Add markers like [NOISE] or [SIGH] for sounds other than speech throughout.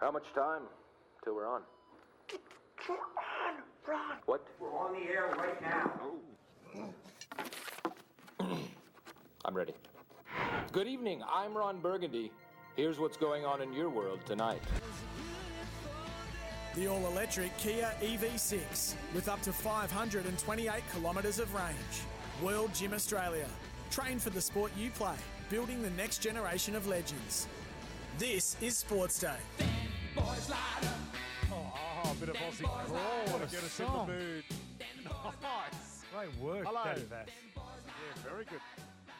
How much time till we're on? on, Ron. What? We're on the air right now. [CLEARS THROAT] I'm ready. Good evening. I'm Ron Burgundy. Here's what's going on in your world tonight. The all electric Kia EV6 with up to 528 kilometres of range. World Gym Australia. Train for the sport you play, building the next generation of legends. This is Sports Day. Oh, a bit of Aussie crawl to get us in the mood. Nice. Great work, Hello. Daddy Vass. Yeah, very good.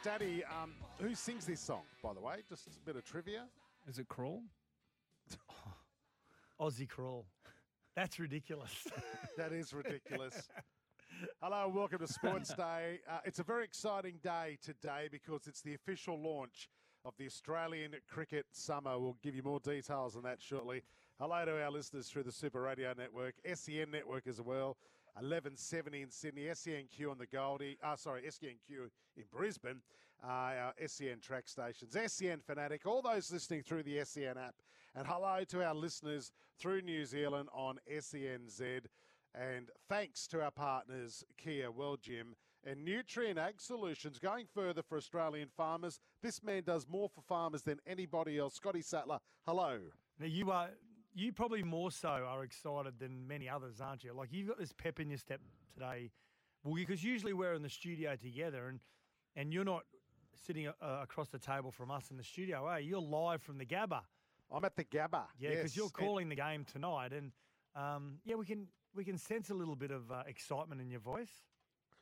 Daddy, um, who sings this song, by the way? Just a bit of trivia. Is it crawl? [LAUGHS] Aussie crawl. That's ridiculous. [LAUGHS] That is ridiculous. [LAUGHS] Hello, and welcome to Sports Day. Uh, it's a very exciting day today because it's the official launch of the Australian Cricket Summer. We'll give you more details on that shortly. Hello to our listeners through the Super Radio Network, SEN Network as well. 1170 in Sydney, SENQ on the Goldie, uh, sorry, SENQ in Brisbane, uh, our SEN track stations, SEN Fanatic, all those listening through the SEN app. And hello to our listeners through New Zealand on SENZ. And thanks to our partners, Kia, World Gym, and Nutrient Ag Solutions. Going further for Australian farmers, this man does more for farmers than anybody else. Scotty Sattler, hello. now you are you probably more so are excited than many others, aren't you? Like you've got this pep in your step today, well, because usually we're in the studio together, and and you're not sitting uh, across the table from us in the studio, eh? You're live from the Gabba, I'm at the Gabba. yeah, because yes. you're And- calling the game tonight, and um, yeah, we can we can sense a little bit of uh, excitement in your voice.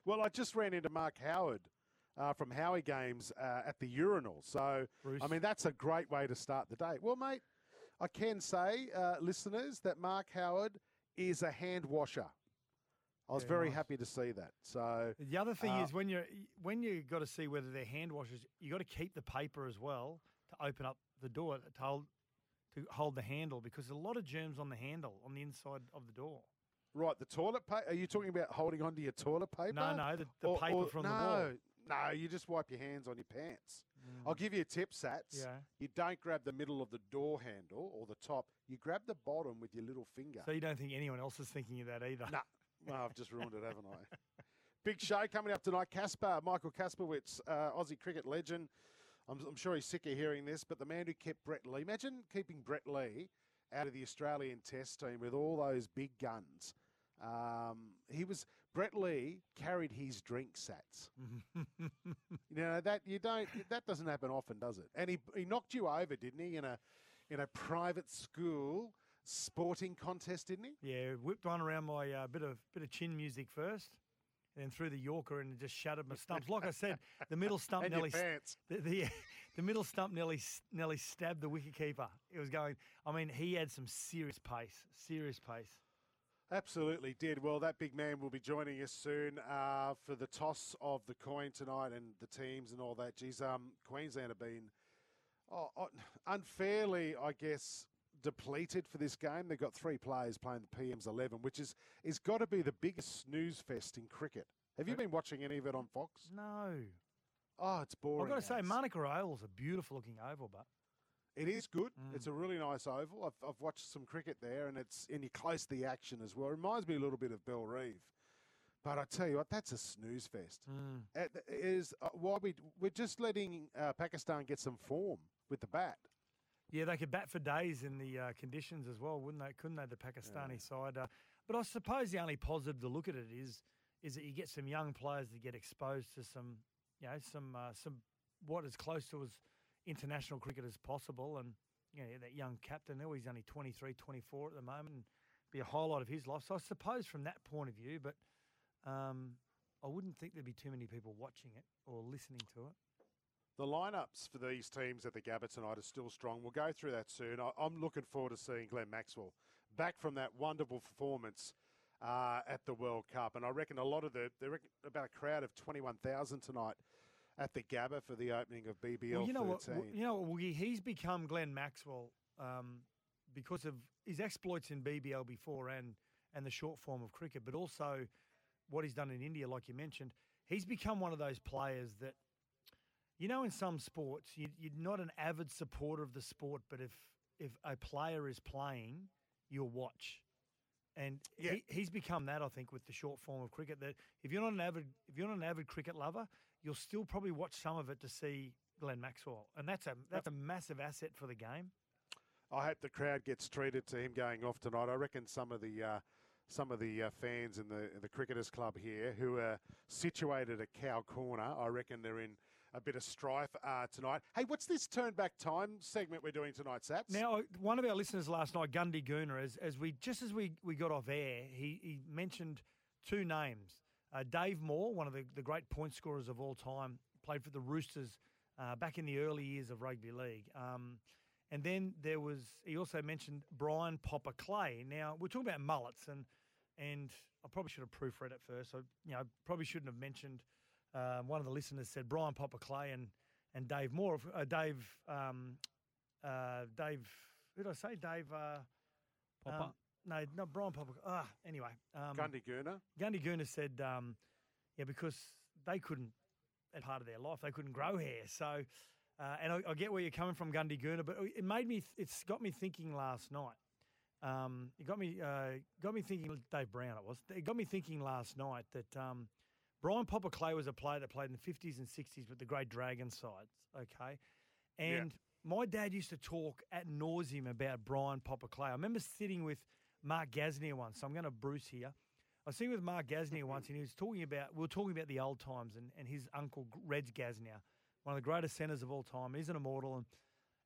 Well, I just ran into Mark Howard uh, from Howie Games uh, at the urinal. So, Bruce. I mean, that's a great way to start the day. Well, mate, I can say, uh, listeners, that Mark Howard is a hand washer. I was Yeah, very nice. happy to see that. So, The other thing Uh, is when you're when you got to see whether they're hand washers, you got to keep the paper as well to open up the door to hold to hold the handle because there's a lot of germs on the handle on the inside of the door. Right, the toilet paper. Are you talking about holding onto your toilet paper? No, no, the- the paper from the no, wall. No, you just wipe your hands on your pants. I'll give you a tip, Sats. Yeah. You don't grab the middle of the door handle or the top. You grab the bottom with your little finger. So you don't think anyone else is thinking of that either? Nah. Well, I've just ruined it, haven't I? [LAUGHS] Big show coming up tonight. Casper, Michael Kasprowicz, uh, Aussie cricket legend. I'm, I'm sure he's sick of hearing this, but the man who kept Brett Lee. Imagine keeping Brett Lee out of the Australian Test team with all those big guns. Um, he was Brett Lee carried his drink sats. [LAUGHS] you know that you don't that doesn't happen often, does it? And he he knocked you over, didn't he? In a in a private school sporting contest, didn't he? Yeah, whipped one around my uh, bit of bit of chin music first, and then threw the Yorker and just shattered my stumps. Like I said, the middle stump [LAUGHS] And your nearly pants. the, the the middle stump nearly nearly stabbed the wicketkeeper. It was going. I mean, he had some serious pace, serious pace. Absolutely did. Well, that big man will be joining us soon uh, for the toss of the coin tonight and the teams and all that. Geez, um, Queensland have been oh, oh, unfairly, I guess, depleted for this game. They've got three players playing the PM's 11, which is is got to be the biggest snooze fest in cricket. Have you been watching any of it on Fox? No, Oh, it's boring. I've got to say. Manuka Oval's a beautiful looking oval, but It is good. Mm. It's a really nice oval. I've, I've watched some cricket there, and it's and you're close to the action as well. It reminds me a little bit of Bellerive. But I tell you what, that's a snooze fest. Mm. It is uh, why we we're just letting uh, Pakistan get some form with the bat. yeah, they could bat for days in the uh, conditions as well, wouldn't they? Couldn't they, the Pakistani side? Uh, but I suppose the only positive to look at it is is that you get some young players that get exposed to some, you know, some uh, some what as close to as international cricket as possible, and you know that young captain he's only 23, 24 at the moment, and be a highlight of his life. So I suppose from that point of view, but um, I wouldn't think there'd be too many people watching it or listening to it. The lineups for these teams at the Gabba tonight are still strong. We'll go through that soon. I, I'm looking forward to seeing Glenn Maxwell back from that wonderful performance uh, at the World Cup. And I reckon a lot of the, they about a crowd of 21,000 tonight at the Gabba for the opening of BBL Well, you know 13. what? You know? He's become Glenn Maxwell um, because of his exploits in BBL before and and the short form of cricket, but also what he's done in India, like you mentioned. He's become one of those players that, you know, in some sports, you, you're not an avid supporter of the sport, but if if a player is playing, you'll watch. And Yeah. he, he's become that, I think, with the short form of cricket. That if you're not an avid, if you're not an avid cricket lover, you'll still probably watch some of it to see Glenn Maxwell, and that's a that's a massive asset for the game. I hope the crowd gets treated to him going off tonight. I reckon some of the uh, some of the uh, fans in the in the cricketers club here who are situated at Cow Corner, I reckon they're in a bit of strife uh, tonight. Hey, what's this turn back time segment we're doing tonight, Saps? Now, one of our listeners last night, Gundy Gooner, as, as we just as we, we got off air, he, he mentioned two names. Uh, Dave Moore, one of the, the great point scorers of all time, played for the Roosters uh, back in the early years of rugby league. Um, and then there was he also mentioned Brian Popper Clay. Now we're talking about mullets, and and I probably should have proofread it first. I you know probably shouldn't have mentioned. Uh, one of the listeners said Brian Popper Clay and and Dave Moore. Uh, Dave um, uh, Dave. Who did I say? Dave. Uh, Popper? um, no, not Brian Popper. Ah, anyway. Um, Gundy Gurner. Gundy Gooner said, um, yeah, because they couldn't, at part of their life, they couldn't grow hair. So, uh, and I, I get where you're coming from, Gundy Gooner, but it made me, it's got me thinking last night. Um, it got me, uh, got me thinking. Dave Brown, it was. It got me thinking last night that um, Brian Popper Clay was a player that played in the 50s and 60s with the great Dragon sides. Okay, and my dad used to talk at nauseum about Brian Popper Clay. I remember sitting with Mark Gasnier once. So I'm going to Bruce here. I was with Mark Gasnier once, and he was talking about we were talking about the old times and, and his uncle Reg Gasnier, one of the greatest centres of all time. He's an immortal, and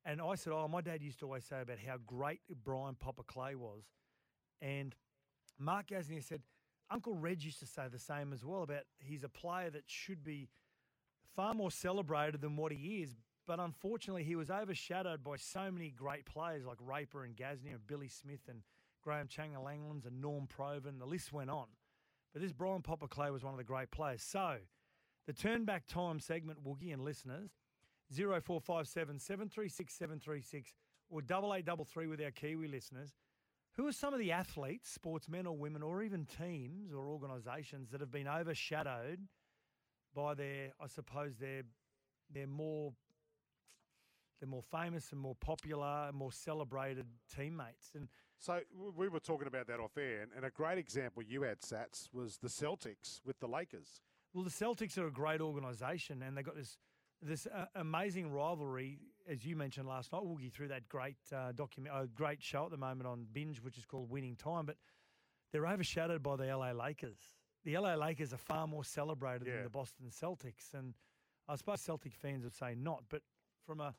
and I said, oh, my dad used to always say about how great Brian Popper Clay was, and Mark Gasnier said Uncle Reg used to say the same as well about he's a player that should be far more celebrated than what he is. But unfortunately, he was overshadowed by so many great players like Raper and Gasnier and Billy Smith and Graham Changa Langlands and Norm Provan. The list went on. But this Brian Popper Clay was one of the great players. So the turn back time segment, Woogie and listeners, 0457 736 736 or double eight double three with our Kiwi listeners. Who are some of the athletes, sportsmen or women, or even teams or organisations that have been overshadowed by their, I suppose, their their more they're more famous and more popular and more celebrated teammates. And So we were talking about that off air, and, a great example you had, Sats, was the Celtics with the Lakers. well, the Celtics are a great organisation, and they've got this this uh, amazing rivalry, as you mentioned last night, Woogie, through that great uh, document, uh, great show at the moment on Binge, which is called Winning Time. But they're overshadowed by the LA Lakers. The LA Lakers are far more celebrated Yeah. than the Boston Celtics, and I suppose Celtic fans would say not. But from a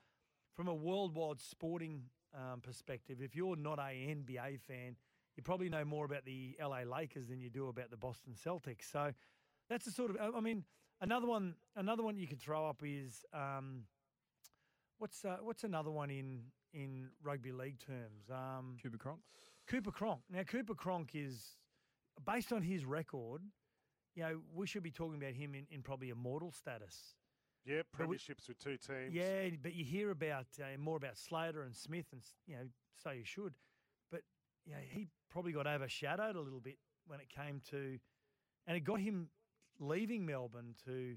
from a worldwide sporting um, perspective, if you're not a NBA fan, you probably know more about the LA Lakers than you do about the Boston Celtics. So that's the sort of. I- mean, another one. Another one you could throw up is um, what's uh, what's another one in in rugby league terms? Um, Cooper Cronk. Cooper Cronk. Now, Cooper Cronk is based on his record. You know, we should be talking about him in, in probably immortal status. Yeah, But we- premierships with two teams. Yeah, but you hear about uh, more about Slater and Smith, and you know, so you should. But you know, he probably got overshadowed a little bit when it came to, and it got him leaving Melbourne to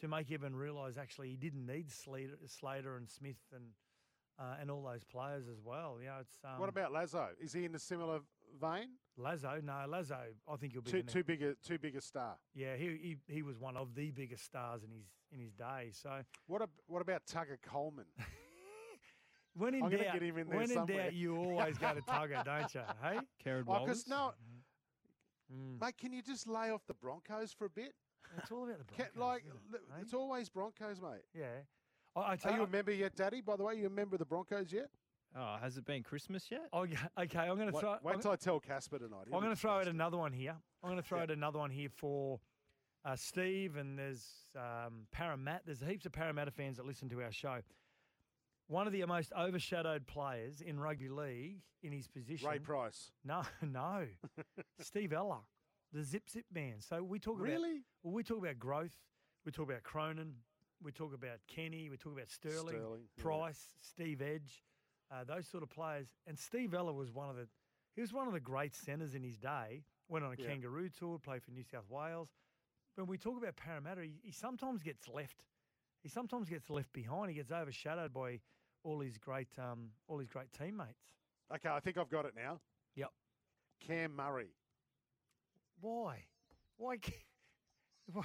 to make everyone realise actually he didn't need Slater, Slater and Smith and uh, and all those players as well. You know, it's um, What about Lazo? Is he in a similar vein? Lazo? No, Lazo. I think he'll be Too, the too big a too big a star. Yeah, he, he he was one of the biggest stars in his in his day. So What ab- what about Tugger Coleman? [LAUGHS] when in I'm doubt, get him in there when in somewhere. doubt, you always go to [LAUGHS] Tugger, don't you? Hey, Kerrod Oh, Walters. because no, Mm. mate, can you just lay off the Broncos for a bit? it's all about the Can, Broncos. like, isn't it, hey? it's always Broncos, mate. yeah. I, I Are tell you you, a member yet, Daddy? By the way, you a member of the Broncos yet? Oh, has it been Christmas yet? I, okay, I'm going to Wait, throw. wait I'm, till I tell Casper tonight. I'm going to throw out another one here. I'm going to throw Yeah. out another one here for uh, Steve, and there's um, Parramatta. There's heaps of Parramatta fans that listen to our show. One of the most overshadowed players in rugby league in his position. Ray Price. No, [LAUGHS] no. Steve Ella, the Zip Zip man. So we talk about Really? well, we talk about growth. We talk about Cronin. We talk about Kenny. We talk about Sterling, Sterling, yeah. Price, Steve Edge, uh, those sort of players. And Steve Ella was one of the he was one of the great centres in his day. Went on a Yeah. kangaroo tour, played for New South Wales. When we talk about Parramatta, he, he sometimes gets left. He sometimes gets left behind. He gets overshadowed by all his great um, all his great teammates. Okay, I think I've got it now. Yep. Cam Murray. Why? Why? [LAUGHS] Why?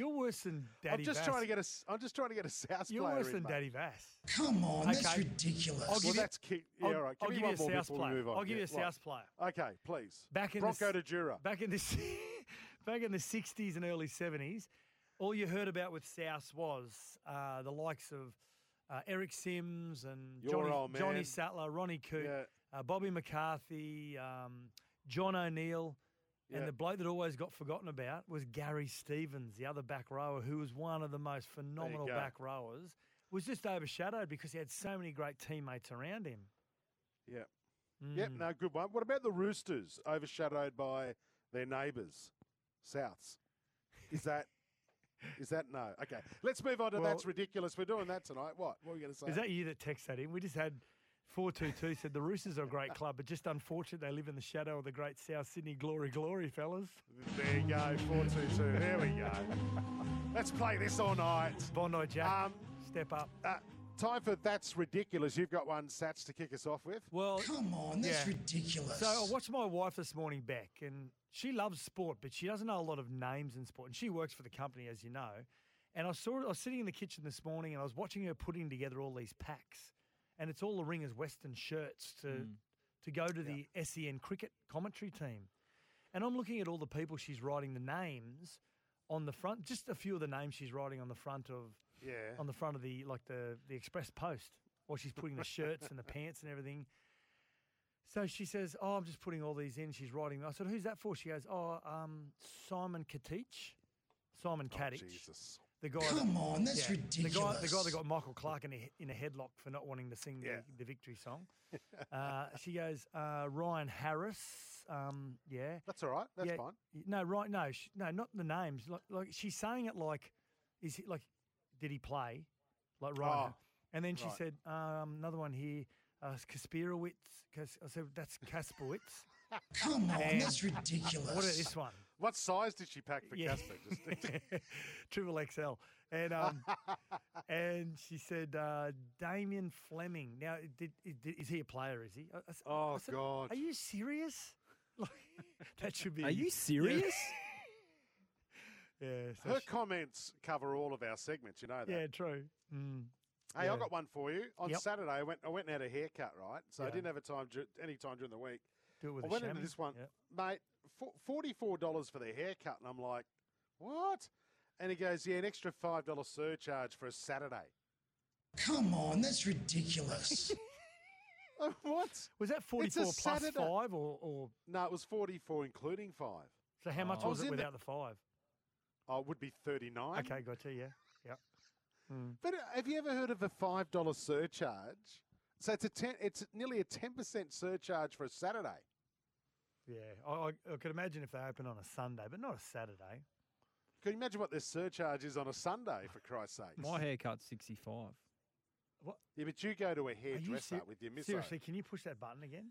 You're worse than Daddy. Vass. I'm just Vass. trying to get a. s- I'm just trying to get a South You're worse than mate. Daddy Vass. Come on, that's ridiculous. I'll give Well, you- that's kick. Yeah, I'll, all right. Give I'll me give one you a more South player. we move on. I'll give Yeah, you a what? South player. Okay, please. Back in Bronco the, de s- Jura. back in the [LAUGHS] back in the '60s and early '70s, all you heard about with South was uh, the likes of uh, Eric Sims and Your Johnny, old Johnny. Sattler, Ronnie Coote, Yeah. uh, Bobby McCarthy, um, John O'Neill. Yeah. And the bloke that always got forgotten about was Gary Stevens, the other back rower, who was one of the most phenomenal back rowers. Was just overshadowed because he had so many great teammates around him. Yeah. Yep, Mm. no, good one. What about the Roosters, overshadowed by their neighbours, Souths? Is that is that no? Okay, let's move on to Well- that's ridiculous. We're doing that tonight. What? What are we going to say? Is that you that texted that in? We just had 422 said the Roosters are a great club, but just unfortunate they live in the shadow of the great South Sydney glory, glory, fellas. there you go, four two two. There we go. Let's play this all night. Bondi Jack, Um, step up. uh, time for that's ridiculous. You've got one Sats to kick us off with. Well, Come on, that's Yeah. ridiculous. so I watched my wife this morning, Beck, and she loves sport, but she doesn't know a lot of names in sport. And she works for the company, as you know. And I saw I was sitting in the kitchen this morning, and I was watching her putting together all these packs, and it's all the Ringers Western shirts to to go to the SEN cricket commentary team. And I'm looking at all the people she's writing the names on the front, just a few of the names she's writing on the front of Yeah. on the front of the like the the Express Post, while she's putting the shirts and the [LAUGHS] pants and everything. So she says, "Oh, I'm just putting all these in." She's writing. I said, "Who's that for?" She goes, "Oh, um, Simon Katich, Simon Oh, Jesus. The guy." Come that, on, that's yeah, The guy, the guy that got Michael Clarke in a, in a headlock for not wanting to sing Yeah. the, the victory song. [LAUGHS] uh, she goes, uh, Ryan Harris. Um, yeah, That's all right. That's yeah, fine. No, right. No, sh- no, not the names. Like, like she's saying it like, is he like, did he play? Like Ryan. Oh, and then she right. said, um, another one here, uh, Kasperowitz. Kas- I said that's Kasprowicz. [LAUGHS] Come on, And that's ridiculous. what about this one? What size did she pack for Yeah. Casper? Just [LAUGHS] Triple XL. And um, [LAUGHS] and she said uh, Damien Fleming. Now, did, did, is he a player? Is he? I- I s- I oh said, God. Are you serious? [LAUGHS] Like, that should be. Are you serious? Yeah. so Her she- comments cover all of our segments. You know that. yeah. True. Mm. Hey, Yeah. I got one for you. On Yep. Saturday, I went. I went and had a haircut, right? So I didn't have a time any time during the week. Do it with I a went into this one, Yeah. mate. Forty-four dollars for the haircut, and I'm like, what? And he goes, yeah, an extra five dollar surcharge for a Saturday. Come on, that's ridiculous. [LAUGHS] Oh, what? Was that 44 plus Saturday. five or, or No, it was forty-four including five. so how much I was, was it in the- without the five? Oh, it would be thirty-nine. Okay, gotcha. Yeah. Yep. Mm. But uh, have you ever heard of a five dollar surcharge? So it's a ten. It's nearly a ten percent surcharge for a Saturday. Yeah. I, I, I could imagine if they open on a Sunday, but not a Saturday. Can you imagine what their surcharge is on a Sunday? For Christ's sake. My haircut's 65. What? Yeah, but you go to a Are you hairdresser ser- with your misso. Seriously, can you push that button again?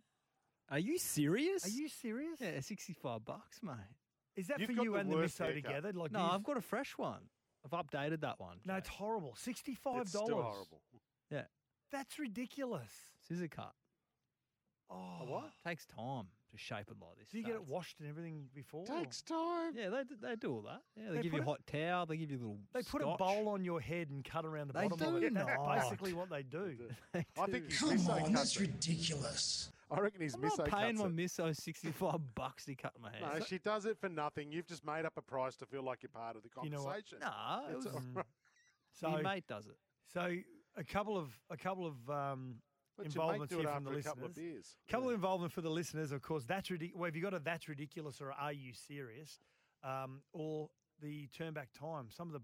Are you serious? Are you serious? Yeah, 65 bucks, mate. Is that You've for got you the and the worst misso haircut. together? Like, No, do you- I've got a fresh one. I've updated that one. no, Jay. it's horrible. 65. It's still dollars. horrible. That's ridiculous. Scissor cut. Oh, what? Takes time to shape it like this. Do you get it washed and everything before? or- Takes time. Yeah, they, they do all that. Yeah, they, They give you a it- hot towel. They give you a little. They put scotch. a bowl on your head and cut around the They bottom of do it. That's not. basically what they do. [LAUGHS] They I think he's Come misso on, that's cuts it. ridiculous. I reckon his I'm misso not paying cuts my it. misso 65 [LAUGHS] bucks to cut my hair. No, she does it for nothing. You've just made up a price to feel like you're part of the You know what? conversation. Nah, it It's was, all Mm. [LAUGHS] So, your mate does it. so a couple of a couple of um, Let involvements here from the a couple of listeners. beers. couple of involvement for the listeners, of course. That's ridiculous. Well, have you got a that's ridiculous or are you serious? Um, or the turn back time. Some of the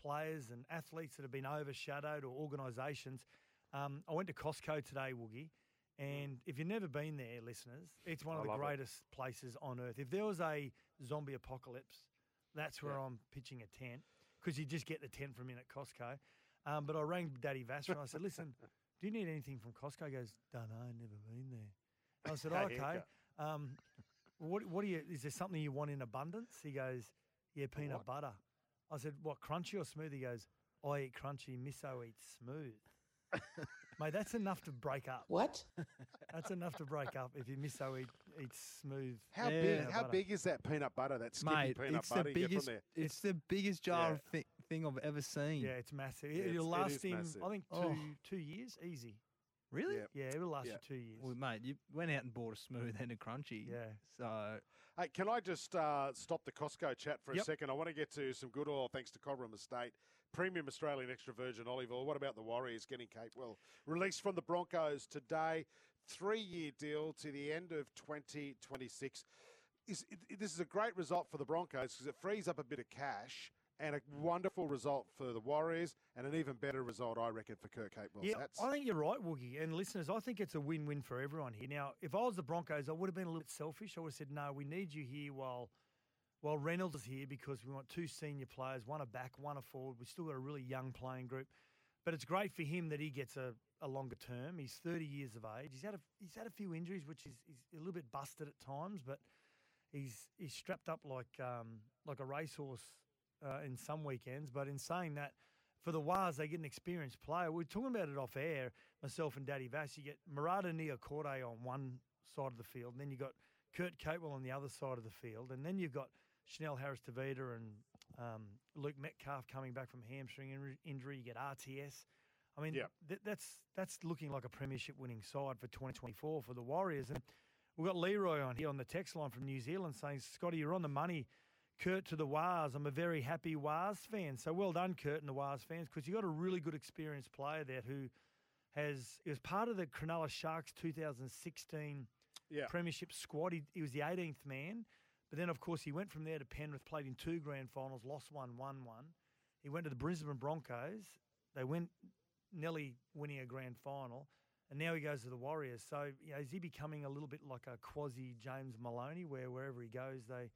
players and athletes that have been overshadowed or organisations. Um, I went to Costco today, Woogie, and if you've never been there, listeners, it's one I of the love it. greatest places on earth. If there was a zombie apocalypse, that's where I'm pitching a tent because you just get the tent from in at Costco. Um, but I rang Daddy Vassar and I said, listen, do you need anything from Costco? He goes, don't know, never been there. And I said, [LAUGHS] Hey, okay. Um, what, what do you, is there something you want in abundance? He goes, yeah, peanut what? butter. I said, what, crunchy or smooth? He goes, I eat crunchy, Misso eats smooth. [LAUGHS] Mate, that's enough to break up. What? That's enough to break up if you miss how he eats smooth. How Yeah. big? How butter. big is that peanut butter? That skippy Mate, peanut it's the butter you get biggest. from there. It's the biggest jar Yeah. of thi- thing I've ever seen. Yeah, it's massive. It, will it last is him, massive. I think, two Oh. two years, easy. Really? Yeah. Yeah, it will last Yeah. you two years. Well, mate, you went out and bought a smooth and a crunchy. Yeah. So Hey, can I just uh, stop the Costco chat for a Yep. second? I want to get to some good oil thanks to Cobram Estate. Premium Australian extra virgin olive oil. What about the Warriors getting Capewell? Released from the Broncos today. Three year deal to the end of 2026. Is, it, it- this is a great result for the Broncos because it frees up a bit of cash and a wonderful result for the Warriors and an even better result, I reckon, for Kurt Capewell. Yeah, That's, I think you're right, Woogie. And listeners, I think it's a win win for everyone here. Now, if I was the Broncos, I would have been a little bit selfish. I would have said, no, we need you here while while Reynolds is here because we want two senior players, one a back, one a forward. We've still got a really young playing group. But it's great for him that he gets a, a longer term. He's 30 years of age. He's had a, he's had a few injuries, which is he's a little bit busted at times, but he's he's strapped up like um, like a racehorse uh, in some weekends. But in saying that, for the Wars, they get an experienced player. We are talking about it off air, myself and Daddy Vass. You get Marata Niukore on one side of the field, and then you got Kurt Capewell on the other side of the field, and then you've got Chanel Harris Tavita and um, Luke Metcalf coming back from hamstring injury- injury. You get RTS. I mean, Yep. th- that's that's looking like a premiership winning side for 2024 for the Warriors. And we've got Leroy on here on the text line from New Zealand saying, Scotty, you're on the money. Kurt to the Wars. I'm a very happy Wars fan. So well done, Kurt and the Wars fans, because you got a really good experienced player there who has he was part of the Cronulla Sharks 2016 yeah. premiership squad. He, he was the 18th man. But then, of course, he went from there to Penrith, played in two grand finals, lost one, won one. He went to the Brisbane Broncos. They went nearly winning a grand final. And now he goes to the Warriors. So, you know, is he becoming a little bit like a quasi James Maloney, where wherever he goes, they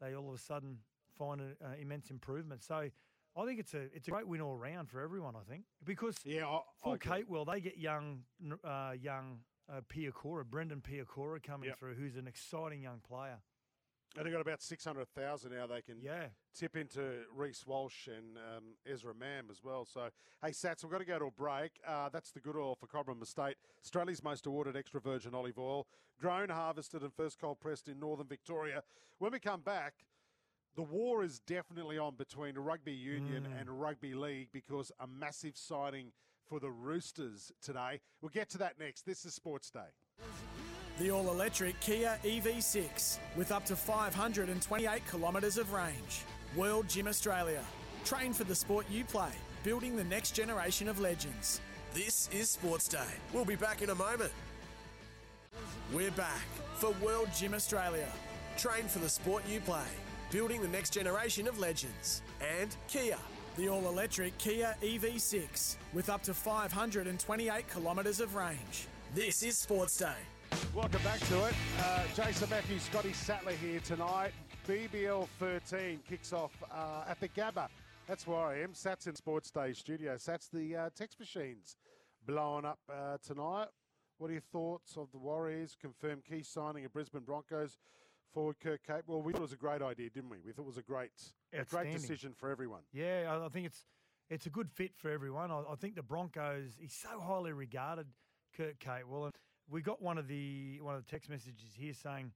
they all of a sudden find an uh, immense improvement. So, I think it's a it's a great win all round for everyone. I think because Yeah, I, I for agree. Capewell, they get young, uh, young uh, Brendan Piakura coming Yep. through, who's an exciting young player. And they've got about 600,000 now they can Yeah, tip into Reece Walsh and um, Ezra Mam as well. So, hey, Sats, we've got to go to a break. Uh, that's the good oil for Cobram Estate, Australia's most awarded extra virgin olive oil, grown, harvested, and first cold pressed in northern Victoria. When we come back, the war is definitely on between rugby union and rugby league because a massive signing for the Roosters today. We'll get to that next. This is Sports Day. The all electric Kia EV6 with up to 528 kilometres of range. World Gym Australia. Train for the sport you play, building the next generation of legends. This is Sports Day. We'll be back in a moment. We're back for World Gym Australia. Train for the sport you play, building the next generation of legends. And Kia. The all electric Kia EV6 with up to 528 kilometres of range. This is Sports Day. Welcome back to it. Uh, Jason Matthews, Scotty Sattler here tonight. BBL 13 kicks off uh, at the Gabba. That's where I am. Sats in Sports Day studio. Sats the uh, text machines blowing up uh, tonight. What are your thoughts of the Warriors? Confirmed key signing of Brisbane Broncos forward Kurt Cape. Well, we thought it was a great idea, didn't we? We thought it was a great, a great decision for everyone. yeah. I, think it's it's a good fit for everyone. I, I think the Broncos. He's so highly regarded, Kurt Capewell, and we got one of the one of the text messages here saying.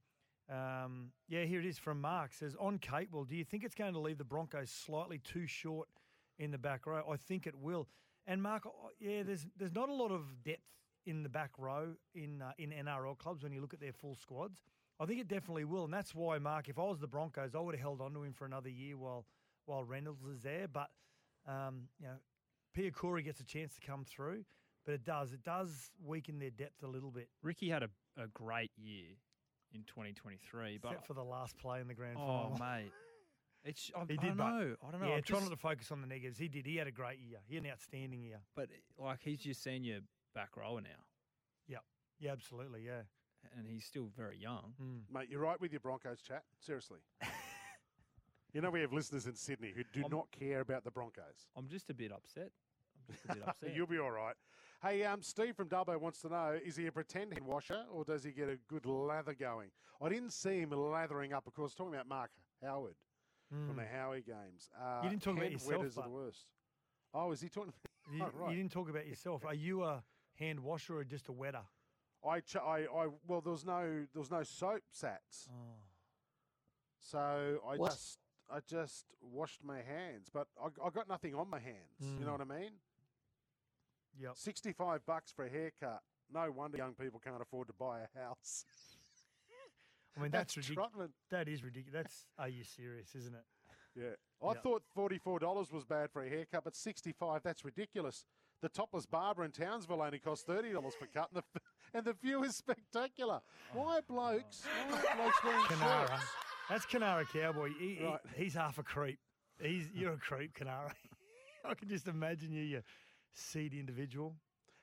Um, yeah, here it is from Mark. Says on Capewell, do you think it's going to leave the Broncos slightly too short in the back row? I think it will. And Mark, yeah, there's there's not a lot of depth in the back row in uh, in NRL clubs when you look at their full squads. I think it definitely will, and that's why, Mark. If I was the Broncos, I would have held on to him for another year while while Reynolds is there. But um, you know, Piakura gets a chance to come through, but it does it does weaken their depth a little bit, Riki had a, a great year in 2023, but except for the last play in the grand oh final. mate, [LAUGHS] it's I, He I did, don't know. I don't know. yeah, I'm try just- not to focus on the negatives. He did. He had a great year. He had an outstanding year. but like he's your senior back rower now, Yep. Yeah, absolutely. Yeah. and he's still very young. Mm. Mate, you're right with your Broncos chat. Seriously. [LAUGHS] you know, we have listeners in Sydney who do I'm- not care about the Broncos. I'm just a bit upset. I'm just a bit [LAUGHS] upset. You'll be all right. Hey, um, Steve from Dubbo wants to know: Is he a pretend hand washer, or does he get a good lather going? I didn't see him lathering up. Of course, talking about Mark Howard from the Howie games. Uh, Hmm. You didn't talk about head yourself, wetters are the worst. Oh, is he talking? [LAUGHS] You, Oh, right. you didn't talk about yourself. Are you a hand washer or just a wetter? I, ch- I, I, well, there was no, there was no soap sats, Oh. so I What? just, I just washed my hands, but I, I got nothing on my hands. You know Mm. what I mean? Yep. Sixty-five bucks for a haircut. No wonder young people can't afford to buy a house. I mean, [LAUGHS] that's, ridiculous. That is ridiculous. That's are you serious, isn't it? Yeah, I Yeah. thought forty-four dollars was bad for a haircut, but sixty-five. That's ridiculous. The topless barber in Townsville only costs thirty dollars for cut, and the, [LAUGHS] and the view is spectacular. Why blokes? Why blokes wearing Canara. shorts? That's Canara Cowboy. He, he- he's half a creep. He's you're a creep, Canara. [LAUGHS] I can just imagine you, you seedy individual.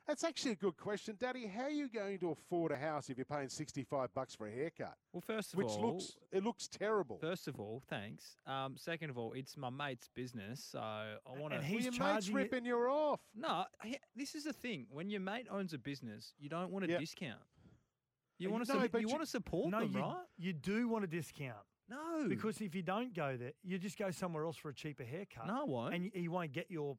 That's actually a good question, Daddy. How are you going to afford a house if you're paying sixty-five bucks for a haircut? Well, first of Which all, looks it looks terrible. first of all, thanks. Um, second of all, it's my mate's business, so I want to. and Well, he's your mate's charging you- ripping you off. No, he- this is the thing. When your mate owns a business, you don't want a Yep. discount. You Uh, want to no, su- you you- want to support No, them, you, right? you do want a discount No, because if you don't go there, you just go somewhere else for a cheaper haircut. no, I won't. and you, you won't get your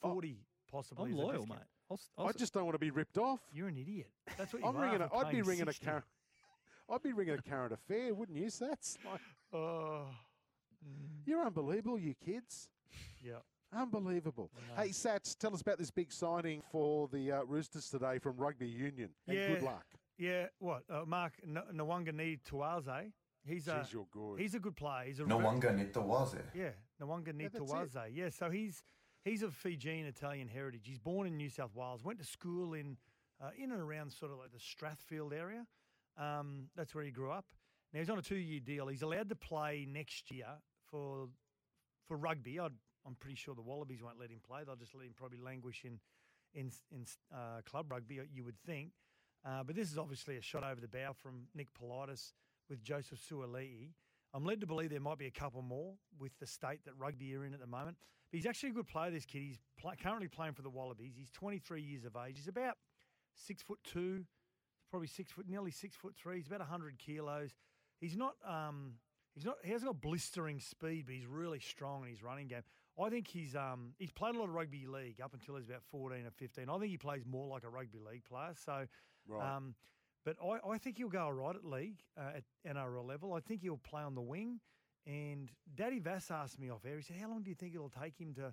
forty possibly. I'm loyal, mate. I'll, s- I'll I s- just don't want to be ripped off. You're an idiot. That's what [LAUGHS] you I'm are. ringing. A, for I'd be ringing 60. a current. [LAUGHS] I'd be ringing a current affair, wouldn't you? Sats? [LAUGHS] Like, Oh, you're unbelievable, you kids. yeah. Unbelievable. Hey, Sats, tell us about this big signing for the uh, Roosters today from Rugby Union. And good luck. Yeah, what? Uh, Mark N- Nwangani Tuaze. He's a Jeez, you're good. he's a good player. He's a No rever- one gun it was. Yeah, Nwangani Yeah. Tuaze. Yeah, so he's he's of Fijian Italian heritage. He's born in New South Wales. Went to school in uh, in and around sort of like the Strathfield area. Um, that's where he grew up. Now he's on a two-year deal. He's allowed to play next year for for rugby. I'd, I'm pretty sure the Wallabies won't let him play. They'll just let him probably languish in in in uh, club rugby. You would think. Uh, but this is obviously a shot over the bow from Nick Politis with Joseph Suaalii. I'm led to believe there might be a couple more with the state that rugby are in at the moment. He's actually a good player, this kid. He's currently playing for the Wallabies. He's 23 years of age. He's about six foot two, probably six foot, nearly six foot three. He's about 100 kilos. He's not, um, he's not, he hasn't got blistering speed, but he's really strong in his running game. I think he's, um, he's played a lot of rugby league up until he's about 14 or 15. I think he plays more like a rugby league player. So, Right. um, but I, I think he'll go all right at league uh, at NRL level. I think he'll play on the wing. And Daddy Vass asked me off air. He said, "How long do you think it'll take him to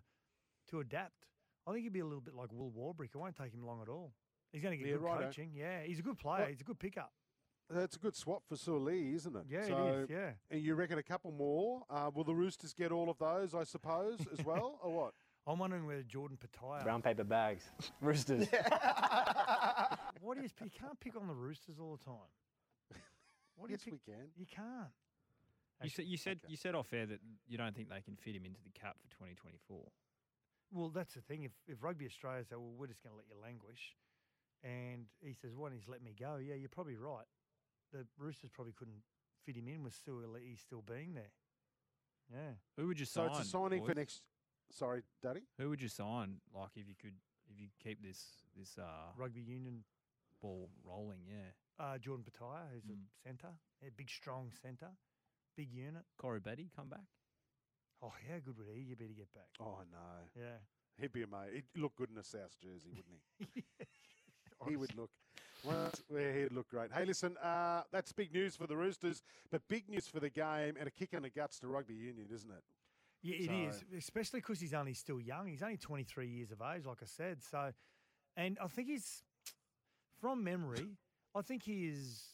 to adapt?" I think he'll be a little bit like Will Warbrick. It won't take him long at all. He's going to get Yeah, good righto. coaching. Yeah, he's a good player. Well- he's a good pickup. That's a good swap for Suaalii, isn't it? Yeah, so, it is. Yeah. And you reckon a couple more? Uh, will the Roosters get all of those, I suppose, as well, or [LAUGHS] what? I'm wondering whether Jordan Petaia. Brown paper bags. [LAUGHS] Roosters. What is? You can't pick on the Roosters all the time. [LAUGHS] What yes, you we can. You can't. You said you said okay. you said off air that you don't think they can fit him into the cap for 2024. Well, that's the thing. If, if Rugby Australia say, well, we're just going to let you languish, and he says, why don't you let me go? Yeah, you're probably right. The Roosters probably couldn't fit him in with Suaalii still being there. Yeah. Who would you sign? So sign? it's a signing for next. Sorry, Daddy. Who would you sign? Like if you could, if you keep this this uh, Rugby Union, ball rolling, yeah. uh, Jordan Petaia, who's Mm. a centre, a big, strong centre, big unit. Corey Betty come back. Oh, how good would he? You better get back. Oh no, Yeah. he'd be amazing. He'd look good in a South jersey, wouldn't he? [LAUGHS] he would look. Well, where he'd look great. Hey, listen, uh, that's big news for the Roosters, but big news for the game and a kick in the guts to rugby union, isn't it? Yeah, it is, So- especially because he's only still young. He's only 23 years of age, like I said. So, and I think he's, from memory, I think he is,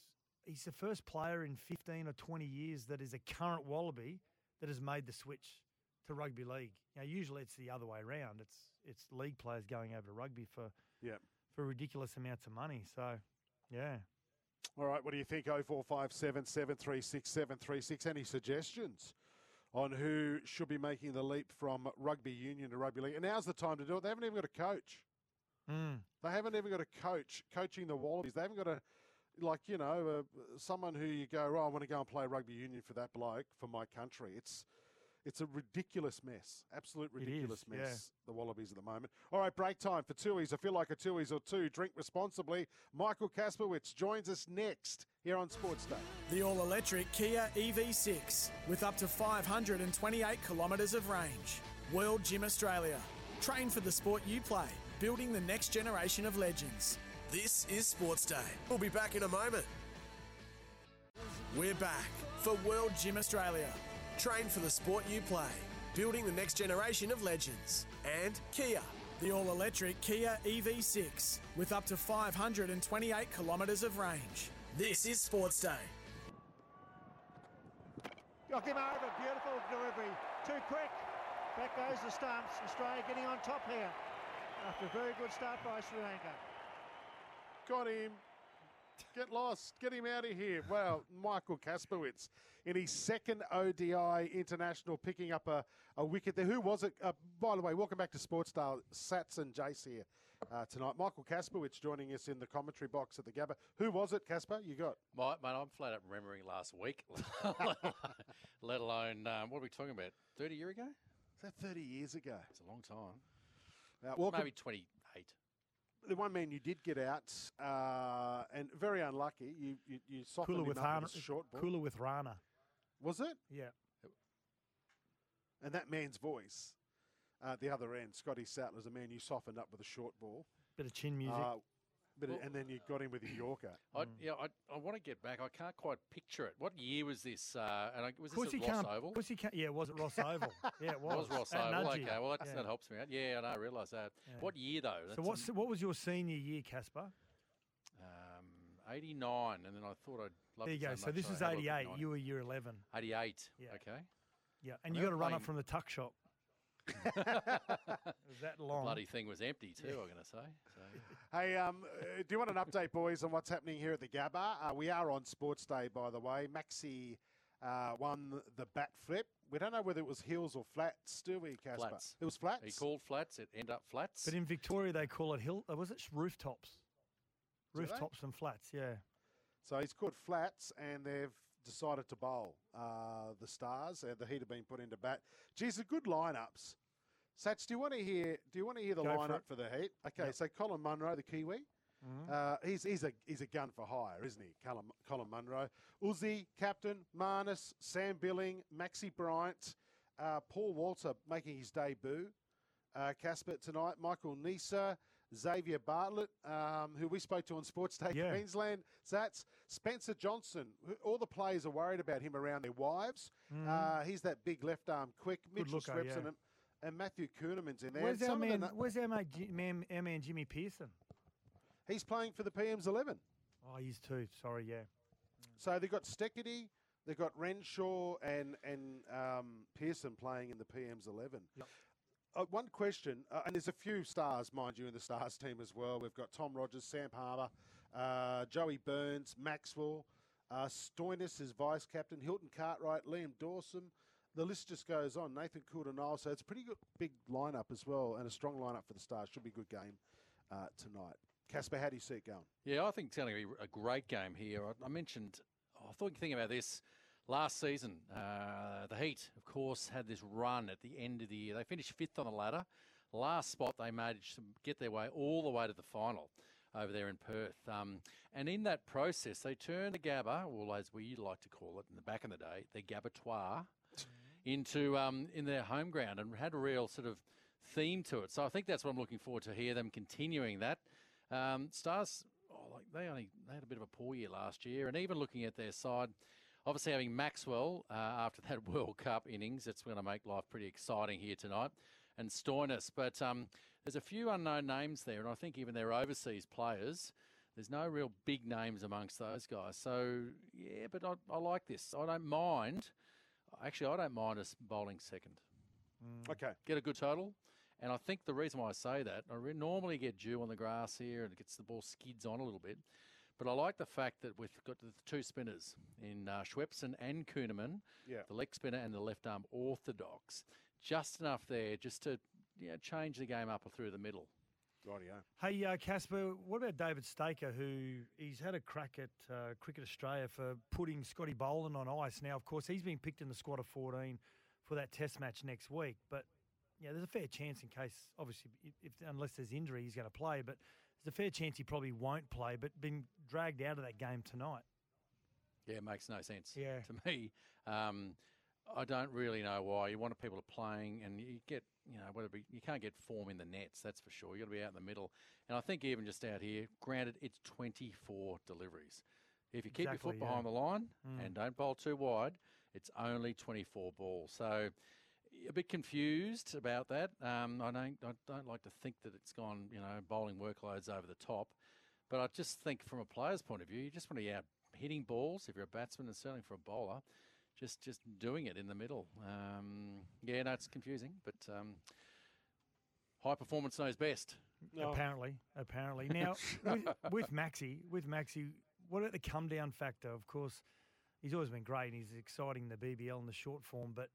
he's the first player in 15 or 20 years that is a current Wallaby that has made the switch to rugby league. Usually it's the other way around. It's it's league players going over to rugby for Yep. for ridiculous amounts of money. So, yeah. All right, what do you think? 0457 736 736. Any suggestions on who should be making the leap from rugby union to rugby league? And now's the time to do it. They haven't even got a coach. Mm. They haven't even got a coach coaching the Wallabies. They haven't got a, like, you know, uh, someone who you go, oh, I want to go and play rugby union for that bloke, for my country. It's it's a ridiculous mess. Absolute ridiculous yeah. mess, the Wallabies at the moment. All right, break time for Tuies. I feel like a Tuies or two. Drink responsibly. Michael Kasprowicz joins us next here on Sports Day. The all electric Kia EV6 with up to 528 kilometres of range. World Gym Australia. Train for the sport you play, building the next generation of legends. This is Sports Day. We'll be back in a moment. We're back for World Gym Australia. Train for the sport you play, building the next generation of legends. And Kia. The all electric Kia EV6 with up to 528 kilometres of range. This is Sports Day. Got him. Beautiful delivery. Too quick. Back goes the stumps. Australia getting on top here. After a very good start by Sri Lanka. Got him. Get lost. Get him out of here. Well, Michael Kasprowicz in his second ODI international picking up a, a wicket there. Who was it? Uh, by the way, welcome back to Sports Star. Sats and Jace here uh, tonight. Michael Kasprowicz joining us in the commentary box at the Gabba. Who was it, Casper? You got? My, mate, I'm flat out remembering last week, [LAUGHS] let alone, um, what are we talking about? 30 year ago? Is that 30 years ago? It's a long time. Uh, welcome- Maybe 28. The one man you did get out, uh, and very unlucky. You you, you softened Cooler him with up Rana. with a short ball. Kaluwitharana. Was it? Yeah. And that man's voice, uh, at the other end, Scotty Sattler, is a man you softened up with a short ball. Bit of chin music. Uh, of- Well- and then you got in with a Yorker. [CLEARS THROAT] I, yeah, I, I want to get back. I can't quite picture it. What year was this? Uh, and I, was this he at Ross. Oval? He can't. Yeah, was it Ross [LAUGHS] Oval? Yeah, it It was. was Ross At Oval. Nudgee. Okay, well that's, Yeah. that helps me out. Yeah, I know, I realise that. Yeah. What year though? So That's what's in, what was your senior year, Casper? um, 89, and then I thought I'd love There you go. So much, this I is had a look at 88. 90. You were year 11. 88. Yeah. Okay. Yeah, and you got to were run up playing- from the tuck shop. [LAUGHS] it was that long. Bloody thing was empty too. I'm going to say. So. [LAUGHS] Hey, um, uh, do you want an update, boys, on what's happening here at the Gabba? Uh, we are on Sports Day, by the way. Maxi uh, won the bat flip. We don't know whether it was hills or flats, do we, Casper? Flats. It was flats. He called flats. It ended up flats. But in Victoria, they call it hill. Uh, was it rooftops? Rooftops and flats. Yeah. So he's called flats, and they've decided to bowl uh, the Stars. Uh, the heat have been put into bat. Geez, the good lineups. Sats, do you want to hear? Do you want to hear the Go for lineup it. for, the Heat? Okay, Yep. so Colin Munro, the Kiwi. Mhm. Uh, he's he's a he's a gun for hire, isn't he? Colin, Colin Munro, Uzi, captain, Marnus, Sam Billing, Maxi Bryant, uh, Paul Walter making his debut. Uh, Casper tonight, Michael Neser, Xavier Bartlett, um, who we spoke to on Sports Day Yeah. Queensland. Zats, Spencer Johnson. All the players are worried about him around their wives. Mhm. Uh, he's that big left arm quick. Mitchell looker, Swepson yeah. and, and Matthew Kuhnemann's in there. Where's And our of the man? Where's our Ji- man, our man Jimmy Peirson? He's playing for the PM's 11. Oh, he's two. Sorry, yeah. So they've got Steketee, they've got Renshaw and and um, Peirson playing in the PM's eleven. Uh, one question, uh, and there's a few stars, mind you, in the stars team as well. We've got Tom Rogers, Sam Harper, uh, Joey Burns, Maxwell, uh, Stoinis is vice captain, Hilton Cartwright, Liam Dawson. The list just goes on. Nathan Coulter-Nile. So it's a pretty good big lineup as well, and a strong lineup for the Stars. Should be a good game uh, tonight. Casper, how do you see it going? Yeah, I think it's going to be a great game here. I, I mentioned, I thought you thinking about this last season. Uh, the Heat, of course, had this run at the end of the year. They finished fifth on the ladder. Last spot, they managed to get their way all the way to the final over there in Perth. Um, and in that process, they turned the Gabba, well, as we like to call it in the back in the day, the Gabbatoir, into um, in their home ground and had a real sort of theme to it. So I think that's what I'm looking forward to hear them continuing that. Um, Stars, oh, like they only they had a bit of a poor year last year, and even looking at their side, obviously having Maxwell uh, after that [LAUGHS] World Cup innings, it's going to make life pretty exciting here tonight, and Stoinis. But um, there's a few unknown names there, and I think even their overseas players. There's no real big names amongst those guys. So yeah, but I, I like this. I don't mind. Actually, I don't mind us bowling second. Okay. Get a good total. And I think the reason why I say that, I re- normally get dew on the grass here and it gets the ball skids on a little bit. But I like the fact that we've got the two spinners in uh, Swepson and Kuhnemann, Yeah. the leg spinner and the left arm orthodox. Just enough there just to you know, change the game up or through the middle. Rightio. Hey, uh, Casper, what about David Saker, who he's had a crack at uh, Cricket Australia for putting Scotty Boland on ice? Now, of course, he's been picked in the squad of 14 for that Test match next week, but yeah, there's a fair chance in case, obviously, if, if unless there's injury, he's going to play. But there's a fair chance he probably won't play. But been dragged out of that game tonight. Yeah, it makes no sense Yeah. to me. Um, I don't really know why. You want people to playing, and you get, you know, whether be, you can't get form in the nets. That's for sure. You've got to be out in the middle. And I think even just out here, granted, it's 24 deliveries. If you keep your Exactly, foot yeah. behind the line Mm. and don't bowl too wide, it's only 24 balls. So a bit confused about that. Um, I don't, I don't like to think that it's gone, you know, bowling workloads over the top. But I just think from a player's point of view, you just want to be out hitting balls if you're a batsman and certainly for a bowler, just just doing it in the middle. Um, yeah, no, it's confusing, but um, high performance knows best. Apparently, apparently. [LAUGHS] Now, with, with Maxi, with Maxi, what about the come down factor? Of course, he's always been great. and He's exciting the BBL in the short form, but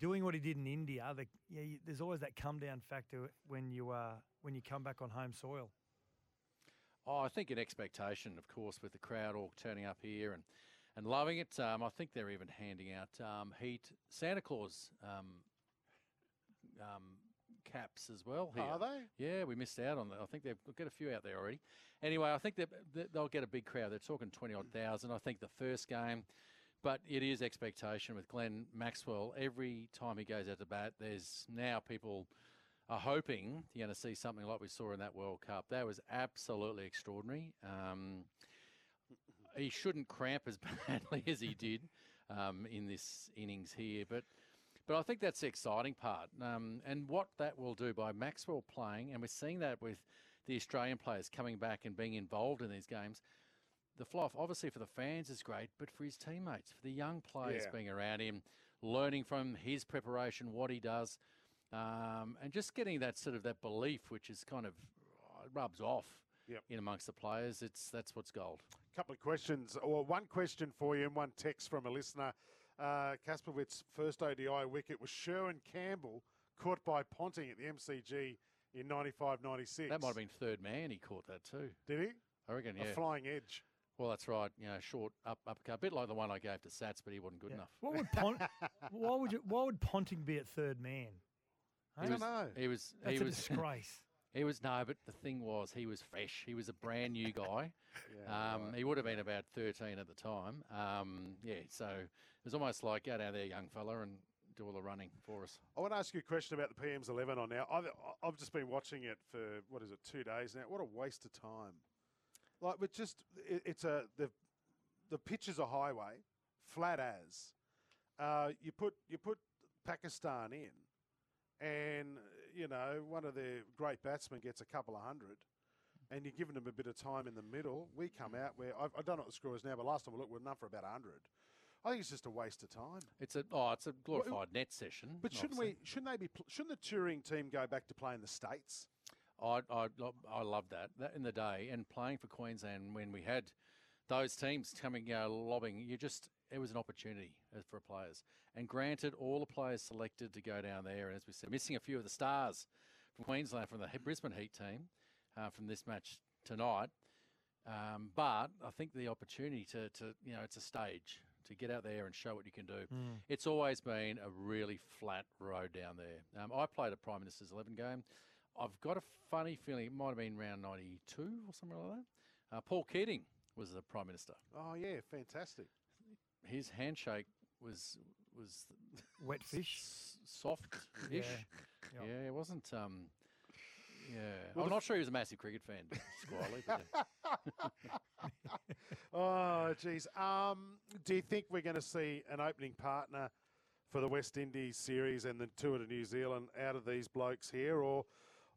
doing what he did in India, the, yeah, you, there's always that come down factor when you uh, when you come back on home soil. Oh, I think an expectation, of course, with the crowd all turning up here and, and loving it. Um, I think they're even handing out um, heat Santa Claus um, um, caps as well. Here. Are they? Yeah, we missed out on that. I think they've we'll get a few out there already. Anyway, I think that that they'll get a big crowd. They're talking twenty odd thousand. I think the first game, but it is expectation with Glenn Maxwell. Every time he goes out to bat, there's now people are hoping you're going to see something like we saw in that World Cup. That was absolutely extraordinary. Um, he shouldn't cramp as [LAUGHS] badly as he did um, in this innings here, but but I think that's the exciting part. Um, and what that will do by Maxwell playing, and we're seeing that with the Australian players coming back and being involved in these games. The fluff, obviously, for the fans is great, but for his teammates, for the young players Yeah. being around him, learning from his preparation, what he does, um, and just getting that sort of that belief, which is kind of uh, rubs off Yep. in amongst the players. It's that's what's gold. A couple of questions, or one question for you, and one text from a listener. Uh, Kasprowicz's first ODI wicket was Sherwin Campbell caught by Ponting at the MCG in 95 96. That might have been third man. He caught that too. Did he? I reckon. Yeah. A flying edge. Well, that's right. You know, short up uppercut, a bit like the one I gave to Sats, but he wasn't good enough. What would Pont? [LAUGHS] why would you? Why would Ponting be at third man? I he Huh? was, know. He was. That's he a was, disgrace. [LAUGHS] He was no, but the thing was, he was fresh. He was a brand new guy. [LAUGHS] Yeah, um, He would have been about thirteen at the time. Um, yeah, so it was almost like go down there, young fella, and do all the running for us. I want to ask you a question about the PM's 11 on now. I've, I've just been watching it for, what is it, two days now. What a waste of time. Like, but just, it, it's a, the, the pitch is a highway, flat as. Uh, you put you put Pakistan in, and you know one of their great batsmen gets a couple of hundred, and you're giving them a bit of time in the middle. We come out where I've, I don't know what the score is now, but last time we looked, we're enough for about hundred. I think it's just a waste of time. It's a oh, it's a glorified net session. But shouldn't obviously. we? Shouldn't they be? Shouldn't the touring team go back to playing the states? I, I, I love that. That in the day and playing for Queensland when we had those teams coming, you know, lobbing, you just it was an opportunity uh, for players. And granted, all the players selected to go down there, and as we said, missing a few of the stars from Queensland from the Brisbane Heat team uh, from this match tonight. Um, but I think the opportunity to, to, you know, it's a stage to get out there and show what you can do. Mm. It's always been a really flat road down there. Um, I played a Prime Minister's 11 game. I've got a funny feeling it might have been around 92 or something like that. Uh, Paul Keating was the Prime Minister. Oh yeah, fantastic. His handshake was was Wet fish? soft Yeah. ish. Yep. Yeah, it wasn't. Um, yeah, Well, I'm the not sure he was a massive cricket fan, [LAUGHS] Squiley. But yeah. [LAUGHS] Oh geez. Um, do you think we're going to see an opening partner for the West Indies series and the tour to New Zealand out of these blokes here, or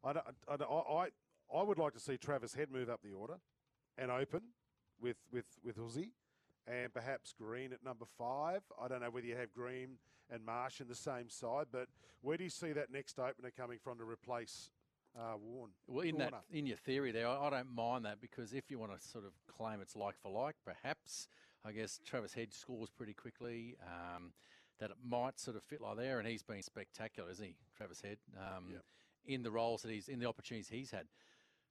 I don't, I, don't- I, I I would like to see Travis Head move up the order and open with with with Uzi. And perhaps Green at number five. I don't know whether you have Green and Marsh in the same side, but where do you see that next opener coming from to replace uh, Warren? Well, in that, in your theory there, I, I don't mind that because if you want to sort of claim it's like for like, perhaps I guess Travis Head scores pretty quickly. Um, that it might sort of fit like there, and he's been spectacular, isn't he, Travis Head? Um, In the roles that he's in, the opportunities he's had.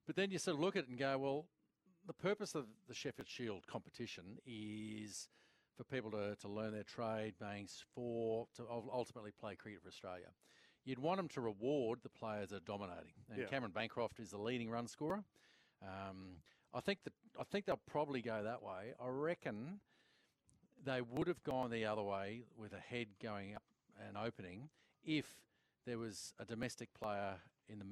But then you sort of look at it and go, well, the purpose of the Sheffield Shield competition is for people to, to learn their trade, being s- for to ultimately play cricket for Australia. You'd want them to reward the players that are dominating, and Yeah. Cameron Bancroft is the leading run scorer. Um, I think that I think they'll probably go that way. I reckon they would have gone the other way with a head going up and opening if there was a domestic player in the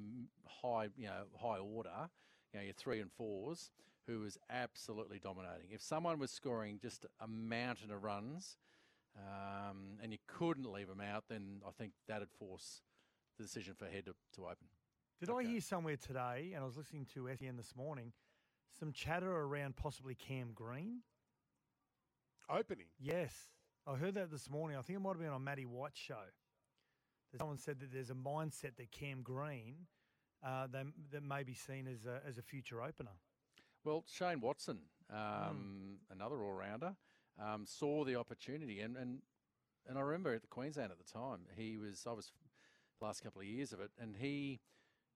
high, you know, high order, you know, your three and fours, who was absolutely dominating. If someone was scoring just a mountain of runs, um, and you couldn't leave them out, then I think that'd force the decision for head to, to open. Did I hear somewhere today, and I was listening to SEN this morning, some chatter around possibly Cam Green? Opening. Yes. I heard that this morning. I think it might have been on Matty White's show. Someone said that there's a mindset that Cam Green uh, that, that may be seen as a, as a future opener. Well, Shane Watson, um, another all rounder, um, saw the opportunity, and, and and I remember at the Queensland at the time, he was I was last couple of years of it, and he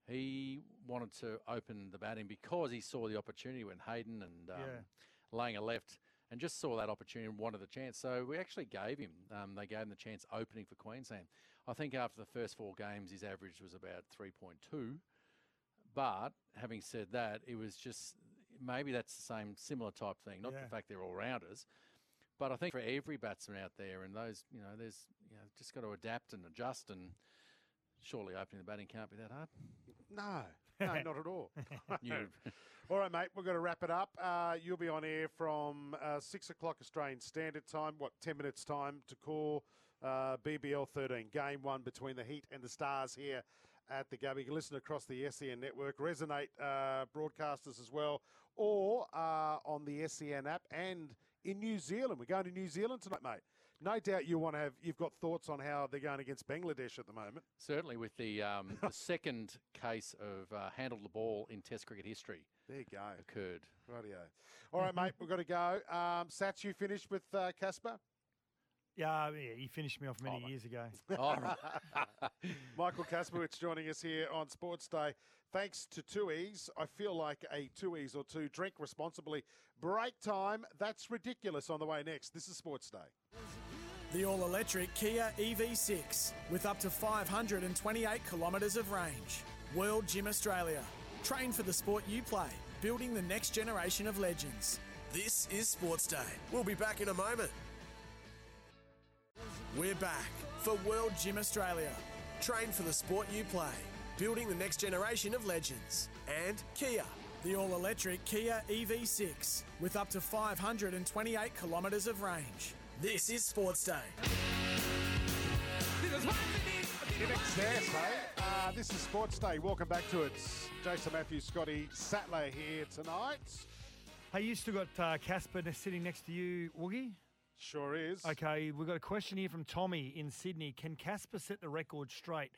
he wanted to open the batting because he saw the opportunity when Hayden and um, Yeah. Langer left, and just saw that opportunity and wanted the chance. So we actually gave him. Um, they gave him the chance opening for Queensland. I think after the first four games, his average was about three point two. But having said that, it was just maybe that's the same similar type thing. Not Yeah. the fact they're all rounders, but I think for every batsman out there, and those you know, there's you know, just got to adapt and adjust, and surely opening the batting can't be that hard. No, no, not at all. [LAUGHS] [LAUGHS] All right, mate, we're going to wrap it up. Uh, you'll be on air from uh, 6 o'clock Australian Standard Time. What, 10 minutes' time to call uh, BBL 13, game one between the Heat and the Stars here at the Gabba. You can listen across the SEN network, Resonate uh, broadcasters as well, or uh, on the SEN app and in New Zealand. We're going to New Zealand tonight, mate. No doubt you want to have, you've got thoughts on how they're going against Bangladesh at the moment. Certainly, with the um, [LAUGHS] the second case of uh, handled the ball in Test cricket history. There you go. Occurred. Rightio. All right, mate, we've got to go. Um, Sats, you finished with uh, Casper? Yeah, yeah, he finished me off many oh, years ago. [LAUGHS] Oh, [LAUGHS] Michael Kasprowicz joining us here on Sports Day. Thanks to Tooheys. I feel like a Tooheys or two. Drink responsibly. Break time. That's ridiculous on the way next. This is Sports Day. The all electric Kia EV6 with up to 528 kilometres of range. World Gym Australia. Train for the sport you play, building the next generation of legends. This is Sports Day. We'll be back in a moment. We're back for World Gym Australia. Train for the sport you play, building the next generation of legends. And Kia. The all electric Kia EV6 with up to 528 kilometres of range. This is Sports Day. In excess, hey? Uh, this is Sports Day. Welcome back to it. Jason Matthews, Scotty Sattler here tonight. Hey, you still got uh, Casper sitting next to you, Woogie? Sure is. Okay, we've got a question here from Tommy in Sydney. Can Casper set the record straight?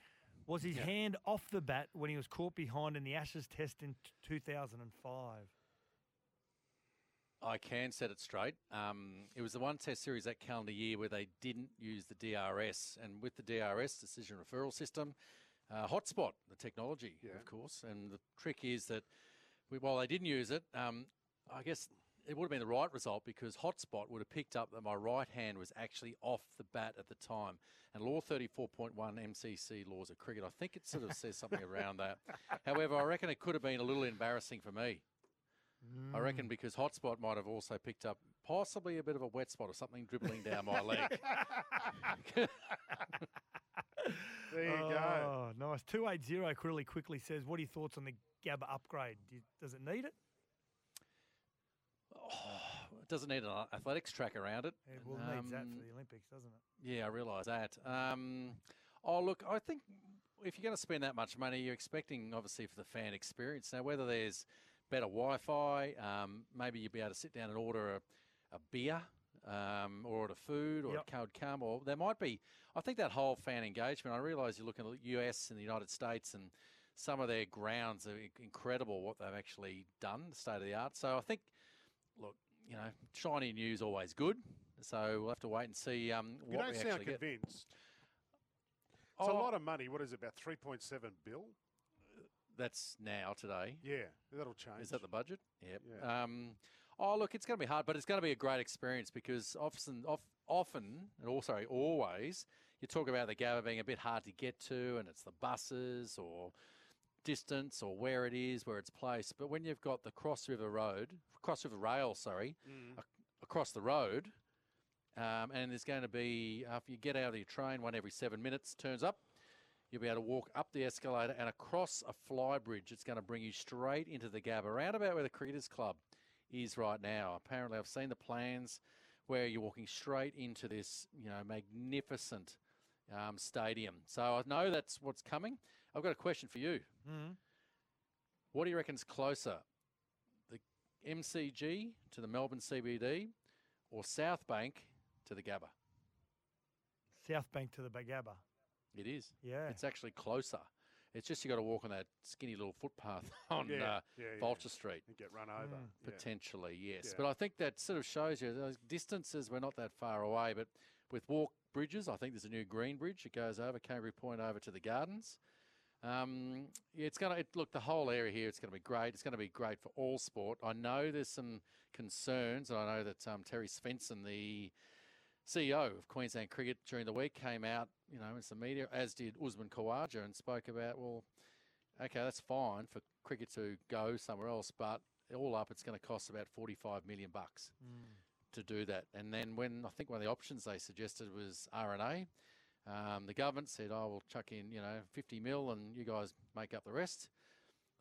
Was his hand off the bat when he was caught behind in the Ashes test in t- 2005? I can set it straight. Um, it was the one test series that calendar year where they didn't use the DRS, and with the DRS decision referral system, uh, hotspot the technology, of course. And the trick is that we, while they didn't use it, um, I guess it would have been the right result because hotspot would have picked up that my right hand was actually off the bat at the time. And Law 34.1 MCC laws of cricket, I think it sort of says something around that. [LAUGHS] However, I reckon it could have been a little embarrassing for me. I reckon mm. because hotspot might have also picked up possibly a bit of a wet spot or something dribbling down my leg. [LAUGHS] There you go. Oh, nice. 280 really quickly says, What are your thoughts on the Gabba upgrade? Does it need it? It doesn't need an athletics track around it. It will need that Um, for the Olympics, doesn't it? Yeah, I realise that. Um, oh, look, I think if you're going to spend that much money, you're expecting obviously for the fan experience. Now, whether there's better Wi-Fi, um, maybe you'll be able to sit down and order a, a beer. Um, or a food, or Yep. a code come, or there might be. I think that whole fan engagement. I realise you're looking at the US and the United States, and some of their grounds are incredible. What they've actually done, state of the art. So I think, look, you know, shiny news always good. So we'll have to wait and see um, You don't sound actually get. convinced. It's a Oh. lot of money. What is it, about 3.7 bill? That's now today. Yeah, that'll change. Is that the budget? Yep. Yeah. Um, oh, look, it's going to be hard, but it's going to be a great experience because often, often, and also always, you talk about the Gabba being a bit hard to get to, and it's the buses or distance or where it is, where it's placed. But when you've got the Cross River Road, Cross River Rail, sorry, Mm. ac- across the road, Um, and there's going to be, after you get out of your train, one every seven minutes turns up. You'll be able to walk up the escalator and across a fly bridge. It's going to bring you straight into the Gabba, around about where the Cricketers Club is right now. Apparently, I've seen the plans where you're walking straight into this, you know, magnificent um, stadium. So I know that's what's coming. I've got a question for you. Mhm. What do you reckon's closer, the MCG to the Melbourne CBD, or South Bank to the Gabba? South Bank to the Bagabba. It is. Yeah. It's actually closer. It's just you got to walk on that skinny little footpath [LAUGHS] on Yeah, uh, yeah, yeah. Street. And get run over. Mm. Potentially, yes. But I think that sort of shows you those distances. We're not that far away. But with walk bridges, I think there's a new green bridge. It goes over Kangaroo Point over to the Gardens. Um, yeah, it's going to it, look the whole area here. It's going to be great. It's going to be great for all sport. I know there's some concerns, and I know that um, Terry Svenson, the CEO of Queensland Cricket, during the week came out, you know, in some media, as did Usman Khawaja, and spoke about, well, okay, that's fine for cricket to go somewhere else, but all up, it's going to cost about 45 million bucks to do that. And then when I think one of the options they suggested was RNA, um, the government said, "Oh, we'll chuck in, you know, 50 mil, and you guys make up the rest."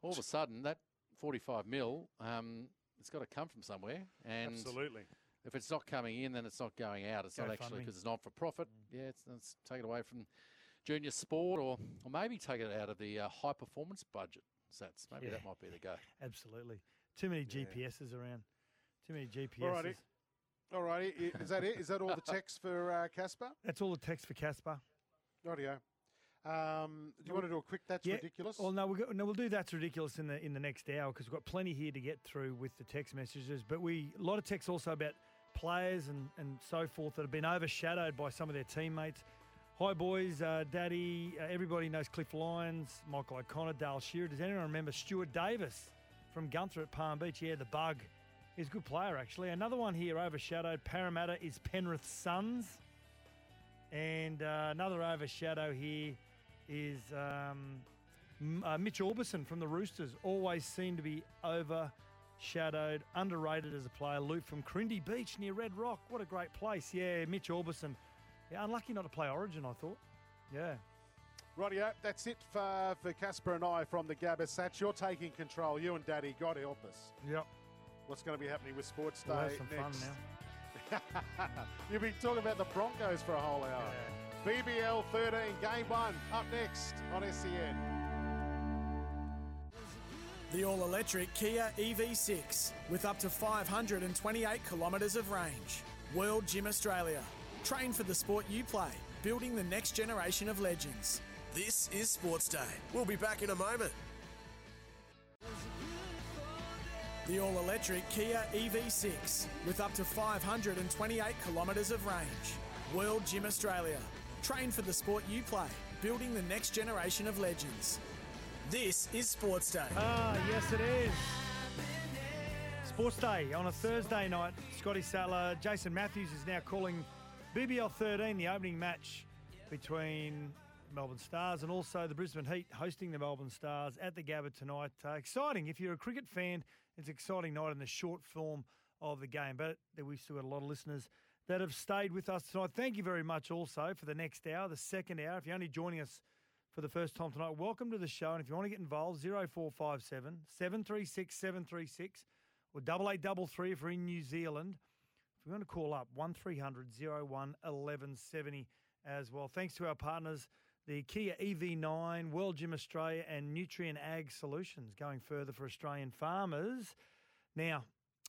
All of a sudden, that 45 mil, um, it's got to come from somewhere, and Absolutely. if it's not coming in, then it's not going out. It's not actually because it's not for profit. Yeah, it's, it's take it away from junior sport, or or maybe take it out of the uh, high performance budget. Sats. Maybe Yeah. that might be the go. Absolutely. Too many Yeah. GPSs around. Too many GPSs. All righty. Is that it? Is that all the text for uh, Casper? That's all the text for Casper. Rightio. Um, do you want to do a quick That's Yeah, Ridiculous? Well, no, we'll, go, no, we'll do that's ridiculous in the in the next hour because we've got plenty here to get through with the text messages. But we a lot of texts also about players and, and so forth that have been overshadowed by some of their teammates. Hi, boys, uh, Daddy. Uh, everybody knows Cliff Lyons, Michael O'Connor, Dale Shearer. Does anyone remember Stuart Davis from Gunther at Palm Beach? Yeah, the bug. He's a good player, actually. Another one here overshadowed. Parramatta is Penrith Suns. And uh, another overshadow here is um, uh, Mitch Aubusson from the Roosters. Always seemed to be overshadowed, underrated as a player. Luke from Corindi Beach near Red Rock. What a great place. Yeah, Mitch Aubusson. Yeah, unlucky not to play Origin, I thought. Yeah. Rightio, that's it for, for Casper and I from the Gabba Sats. You're taking control. You and Daddy, God help us. Yep. What's going to be happening with Sports Day We'll have some next? fun now. [LAUGHS] You've been talking about the Broncos for a whole hour. BBL 13, game one, up next on SEN. The all electric Kia EV6 with up to 528 kilometres of range. World Gym Australia. Train for the sport you play, building the next generation of legends. This is Sports Day. We'll be back in a moment. The all electric Kia EV6 with up to 528 kilometres of range. World Gym Australia. Train for the sport you play, building the next generation of legends. This is Sports Day. Ah, yes, it is. Sports Day on a Thursday night. Scotty Sattler, Jason Matthews is now calling BBL 13, the opening match between Melbourne Stars and also the Brisbane Heat hosting the Melbourne Stars at the Gabba tonight. Uh, exciting. If you're a cricket fan, it's an exciting night in the short form of the game. But we've still got a lot of listeners that have stayed with us tonight. Thank you very much also for the next hour, the second hour. If you're only joining us for the first time tonight, welcome to the show. And if you want to get involved, 0457 736 736 or 8833 if you're in New Zealand. If you want to call up, 1300 01 1170 as well. Thanks to our partners, the Kia EV9, World Gym Australia, and Nutrient Ag Solutions, going further for Australian farmers. Now,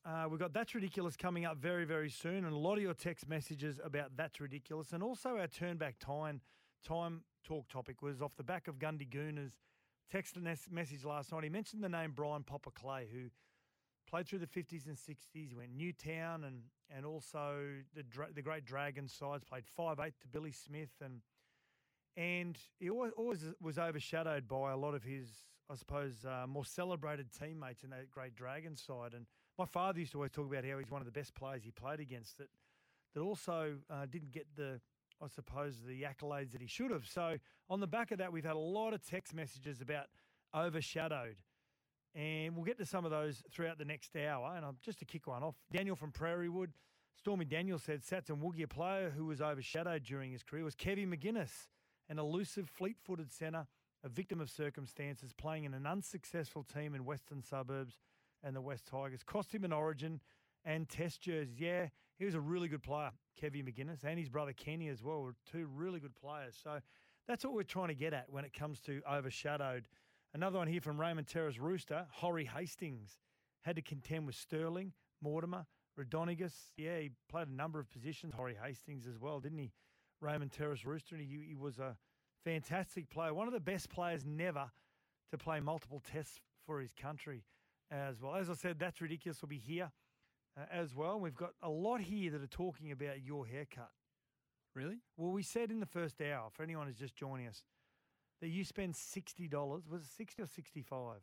uh, we've got That's Ridiculous coming up very, very soon, and a lot of your text messages about That's Ridiculous, and also our turn back time time talk topic was off the back of Gundy Gooner's text message last night. He mentioned the name Brian Popper Clay, who played through the 50s and 60s. He went Newtown and and also the the great Dragon sides. Played five eight to Billy Smith and and he always, was overshadowed by a lot of his, I suppose, uh, more celebrated teammates in that great Dragon side. And my father used to always talk about how he's one of the best players he played against. That that also uh, didn't get the, I suppose, the accolades that he should have. So on the back of that, we've had a lot of text messages about overshadowed. And we'll get to some of those throughout the next hour. And um, just to kick one off, Daniel from Prairie Wood Stormy Daniel said Sats and Woogie, a player who was overshadowed during his career, was Kevin McGuinness, an elusive, fleet footed centre, a victim of circumstances, playing in an unsuccessful team in Western suburbs and the West Tigers. Cost him an origin and test jerseys. Yeah, he was a really good player, Kevin McGuinness, and his brother Kenny as well were two really good players. So that's what we're trying to get at when it comes to overshadowed. Another one here from Raymond Terrace Rooster, Horry Hastings had to contend with Sterling, Mortimer, Raudonikis. Yeah, he played a number of positions, Horry Hastings as well, didn't he? Raymond Terrace Rooster, and he, he was a fantastic player, one of the best players never to play multiple tests for his country as well. As I said, that's ridiculous. Will be here uh, as well. We've got a lot here that are talking about your haircut. Really? Well, we said in the first hour, for anyone who's just joining us, that you spend sixty dollars. Was it sixty or sixty-five?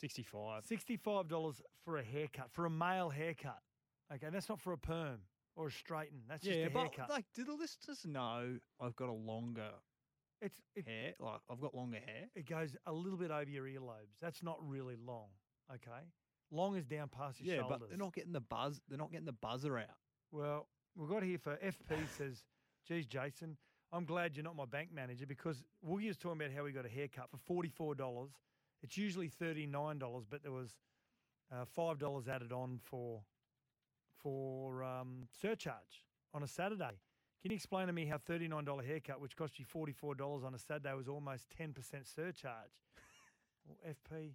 65. Sixty-five dollars for a haircut, for a male haircut. Okay, that's not for a perm or straighten. That's yeah, just a but haircut. like, do the listeners know I've got a longer it's it, hair? Like, I've got longer hair. it goes a little bit over your earlobes. That's not really long. Okay, long is down past your Yeah, shoulders. but they're not getting the buzz. They're not getting the buzzer out. Well, we've got here for FP says, geez, Jason, I'm glad you're not my bank manager because Woogie was talking about how we got a haircut for $44. It's usually $39, but there was uh, $5 added on for for um, surcharge on a Saturday. Can you explain to me how $39 haircut, which cost you $44 on a Saturday, was almost 10% surcharge? well, FP,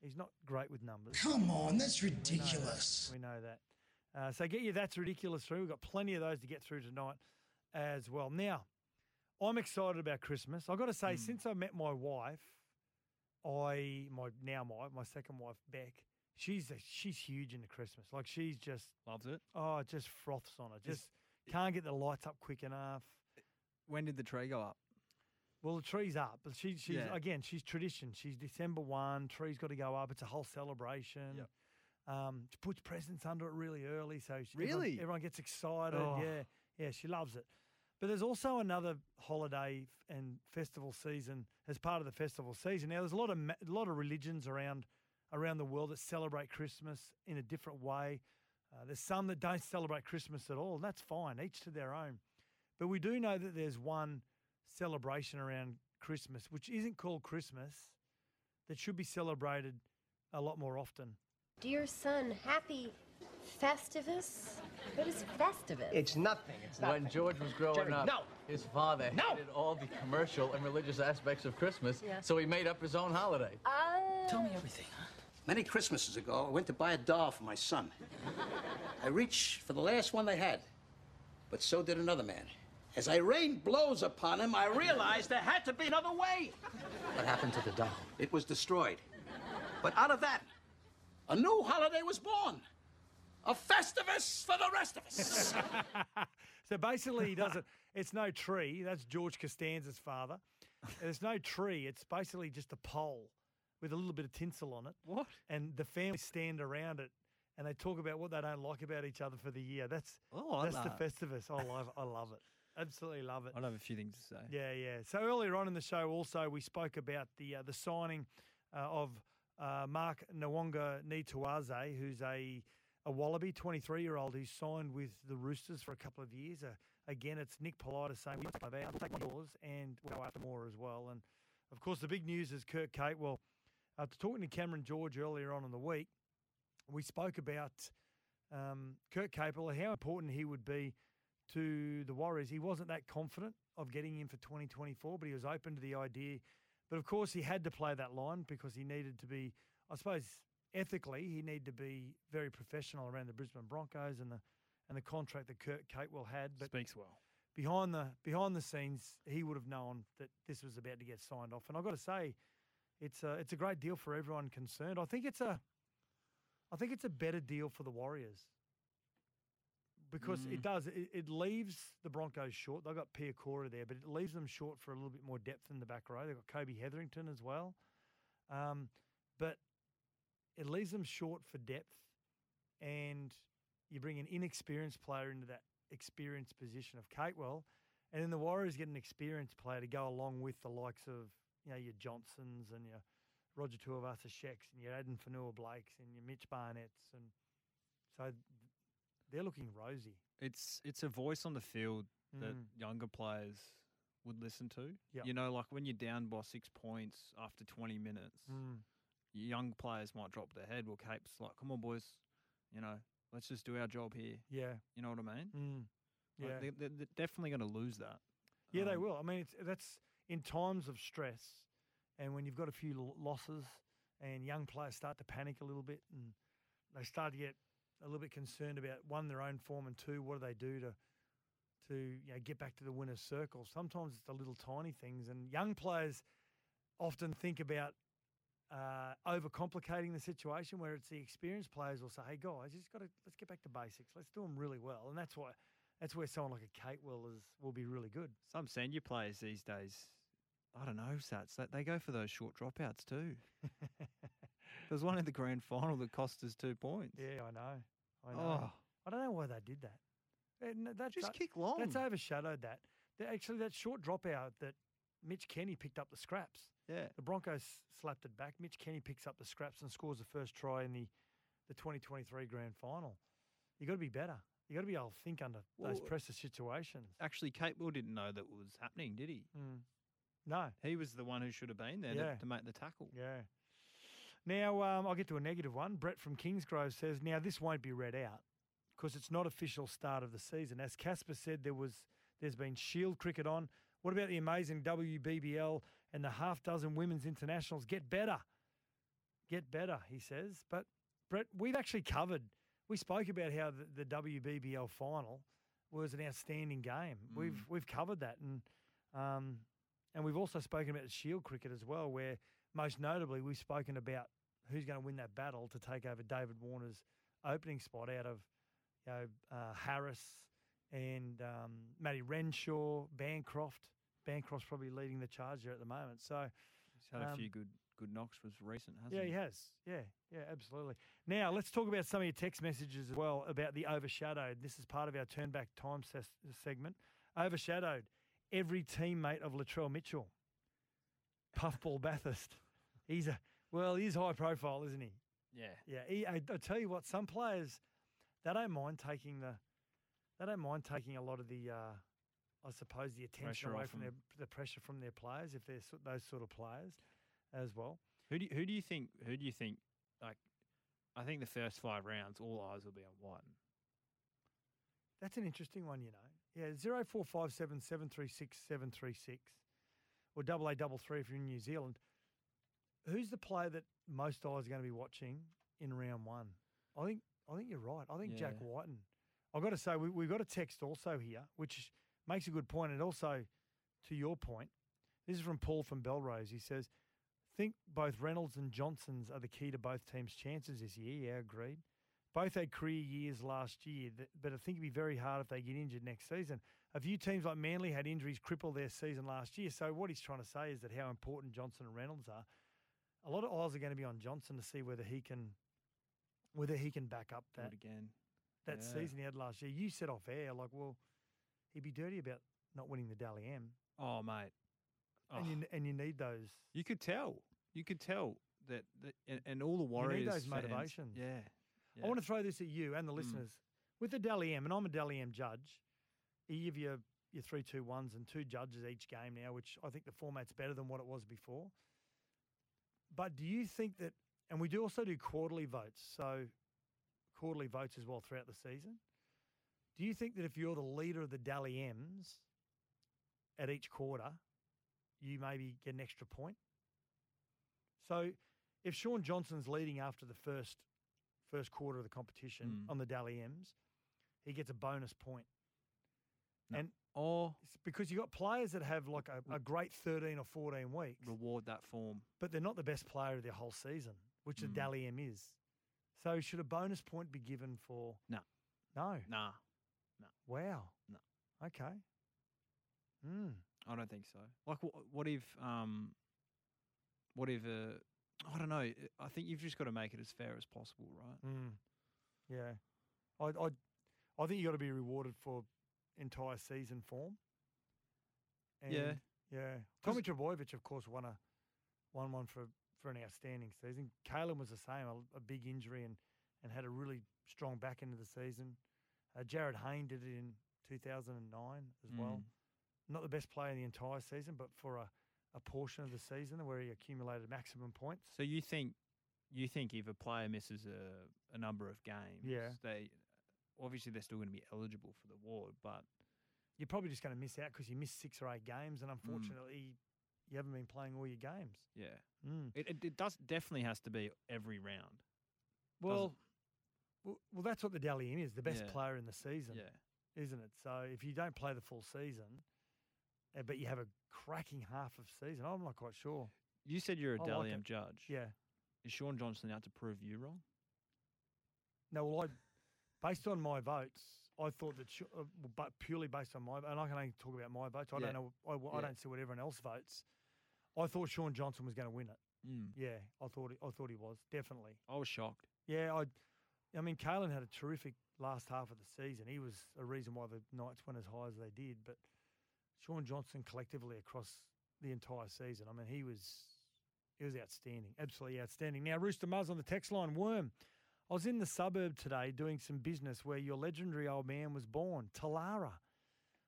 he's not great with numbers. Come on, that's We know that. ridiculous. We know that. Uh, so get you that's ridiculous through. We've got plenty of those to get through tonight as well. Now, I'm excited about Christmas. I've got to say, since I met my wife, I my now my my second wife Beck, she's a, she's huge into Christmas. Like she's just Loves it. oh, it just froths on it. Just can't get the lights up quick enough. When did the tree go up? Well, the tree's up, but she, she's Yeah. again, she's tradition. She's December one. Tree's got to go up. It's a whole celebration. Yep. Um, she puts presents under it really early, so she, everyone- Really? everyone, gets excited. Oh. Yeah, yeah, she loves it. But there's also another holiday and festival season as part of the festival season. Now, there's a lot of a lot of religions around around the world that celebrate Christmas in a different way. Uh, there's some that don't celebrate Christmas at all, and that's fine, each to their own. But we do know that there's one celebration around Christmas, which isn't called Christmas, that should be celebrated a lot more often. Dear son, happy Festivus? What is Festivus? It's nothing. It's nothing. When George was growing Jerry, up, no. his father No. hated all the commercial and religious aspects of Christmas, Yeah. so he made up his own holiday. Tell me everything, huh? Many Christmases ago, I went to buy a doll for my son. I reached for the last one they had, but so did another man. As I rained blows upon him, I realized there had to be another way. What happened to the doll? It was destroyed. But out of that, a new holiday was born. A Festivus for the rest of us. [LAUGHS] so basically, he doesn't. It's no tree. That's George Costanza's father. There's no tree. It's basically just a pole with a little bit of tinsel on it. What? And the family stand around it and they talk about what they don't like about each other for the year. That's Oh, I that's like the Festivus. I love. I love it. Absolutely love it. I'd have a few things to say. Yeah, yeah. So earlier on in the show, also we spoke about the uh, the signing uh, of uh, Mark Nawaqanitawase, who's a a Wallaby, 23 year old, who's signed with the Roosters for a couple of years. Uh, again, it's Nick Politis saying we'll take one out, we'll take yours, and we'll go after more as well. And of course, the big news is Kurt Kate. After talking to Cameron George earlier on in the week, we spoke about um, Kurt Capewell, how important he would be to the Warriors. He wasn't that confident of getting in for 2024, but he was open to the idea. But of course, he had to play that line because he needed to be, I suppose, ethically, he needed to be very professional around the Brisbane Broncos and the and the contract that Kurt Capewell had. But Speaks well. behind the behind the scenes, he would have known that this was about to get signed off. And I've got to say, it's a it's a great deal for everyone concerned. I think it's a I think it's a better deal for the Warriors because it does it, it leaves the Broncos short. They've got Piakura there, but it leaves them short for a little bit more depth in the back row. They've got Kobe Hetherington as well, um, but it leaves them short for depth, and you bring an inexperienced player into that experienced position of Capewell, and then the Warriors get an experienced player to go along with the likes of you know your Johnsons and your Roger Tuivasa-Shecks and your Addin Fonua-Blakes and your Mitch Barnetts and so they're looking rosy. It's it's a voice on the field that Mm. younger players would listen to. Yep. You know, like when you're down by six points after 20 minutes, Mm. young players might drop their head. Well, Cape's like, come on, boys, you know, let's just do our job here. Yeah. You know what I mean? Mm. Like, Yeah. they, they're, they're definitely going to lose that. Yeah, they Um, will. I mean, it's, that's in times of stress, and when you've got a few losses, and young players start to panic a little bit, and they start to get a little bit concerned about one their own form, and two, what do they do to to you know get back to the winner's circle? Sometimes it's the little tiny things, and young players often think about. Uh, overcomplicating the situation where it's the experienced players will say, "Hey guys, you just got to let's get back to basics. Let's do them really well," and that's why that's where someone like a Capewell is will be really good. Some senior players these days, I don't know, Sats, they, they go for those short dropouts too. [LAUGHS] There's one in the grand final that cost us two points. Yeah, I know. I know. Oh. I don't know why they did that. No, Just o- kick long. That's overshadowed that. That- Actually, that short dropout that Mitch Kenny picked up the scraps. Yeah. The Broncos slapped it back. Mitch Kenny picks up the scraps and scores the first try in the, the 2023 grand final. You've got to be better. You've got to be able to think under those pressure situations. Actually, Capewell didn't know that was happening, did he? Mm. No. He was the one who should have been there Yeah. to, to make the tackle. Yeah. Now, um, I'll get to a negative one. Brett from Kingsgrove says, now this won't be read out because it's not official start of the season. As Casper said, there was there's been Shield cricket on. What about the amazing WBBL and the half dozen women's internationals? Get better. Get better, he says. But Brett, we've actually covered. We spoke about how the, the WBBL final was an outstanding game. We've we've covered that, and um, and we've also spoken about the Shield cricket as well, where most notably we've spoken about who's going to win that battle to take over David Warner's opening spot out of you know uh, Harris and um, Matty Renshaw, Bancroft. Bancroft's probably leading the charge there at the moment. So He's had a um, few good good knocks was recent, hasn't yeah, he? he has. Yeah, yeah, absolutely. Now let's talk about some of your text messages as well about the overshadowed. This is part of our turn back time ses- segment. Overshadowed. Every teammate of Latrell Mitchell. Puffball Bathurst. He's a well, he's high profile, isn't he? Yeah. Yeah. He, I, I tell you what, some players they don't mind taking the they don't mind taking a lot of the uh, I suppose the attention Pressure away from them. their the pressure from their players if they're those sort of players as well. Who do you, who do you think? Who do you think? Like, I think the first five rounds, all eyes will be on Wighton. That's an interesting one, you know. Yeah, zero four five seven seven three six seven three six, or double A double three if you're in New Zealand. Who's the player that most eyes are going to be watching in round one? I think I think you're right. I think Jack Yeah. Wighton. I've got to say we, we've got a text also here, which makes a good point, and also to your point, this is from Paul from Belrose. He says, "Think both Reynolds and Johnsons are the key to both teams' chances this year." Yeah, agreed. Both had career years last year, but I think it'd be very hard if they get injured next season. A few teams like Manly had injuries cripple their season last year. So what he's trying to say is that how important Johnson and Reynolds are. A lot of eyes are going to be on Johnson to see whether he can, whether he can back up that again. that Yeah. season he had last year. You said off air like, well, he'd be dirty about not winning the Dally M, Oh, mate. and you oh. and you need those. You could tell. You could tell that, that and, and all the Warriors. Need those fans- motivations. Yeah. I want to throw this at you and the Mm. listeners. With the Dally M, and I'm a Dally M judge, you give your, your three, two, ones and two judges each game now, which I think the format's better than what it was before. But do you think that, and we do also do quarterly votes, so quarterly votes as well throughout the season. Do you think that if you're the leader of the Dally M's at each quarter, you maybe get an extra point? So if Sean Johnson's leading after the first first quarter of the competition Mm. on the Dally M's, he gets a bonus point. And or it's because you've got players that have like a, a great 13 or 14 weeks, reward that form. but they're not the best player of their whole season, which the Mm. Dally M is. So should a bonus point be given for? No. No. Nah. No. Wow. No. Okay. Hmm. I don't think so. Like, wh- what if, um, what if, uh, I don't know. I think you've just got to make it as fair as possible, right? Mm. Yeah. I, I, I think you got to be rewarded for entire season form. And Yeah. Yeah. Tommy Trbojevic, of course, won a won one for, for an outstanding season. Kalyn was the same, a, a big injury and, and had a really strong back end of the season. Uh, Jarryd Hayne did it in 2009 as well. Mm. Not the best player in the entire season, but for a, a portion of the season where he accumulated maximum points. So you think you think if a player misses a, a number of games, Yeah. they obviously they're still going to be eligible for the award, but You're probably just going to miss out because you missed six or eight games, Mm. and unfortunately, you haven't been playing all your games. yeah, Mm. it, it it does definitely has to be every round. Well, well, well, that's what the Dally M is, the best Yeah. player in the season, Yeah. isn't it? So if you don't play the full season, but you have a cracking half of season, I'm not quite sure. You said you're a I like judge. Yeah. Is Sean Johnson out to prove you wrong? No, well, I, based on my votes, I thought that, Sh- uh, but purely based on my, and I can only talk about my votes. I Yeah. don't know. I, I Yeah. don't see what everyone else votes. I thought Sean Johnson was going to win it. Mm. Yeah, I thought. He, I thought he was definitely. I was shocked. Yeah, I. I mean, Kalyn had a terrific last half of the season. He was a reason why the Knights went as high as they did. But Sean Johnson collectively across the entire season, I mean, he was he was outstanding, absolutely outstanding. Now, Rooster Muzz on the text line, Worm. I was in the suburb today doing some business where your legendary old man was born, Telarah.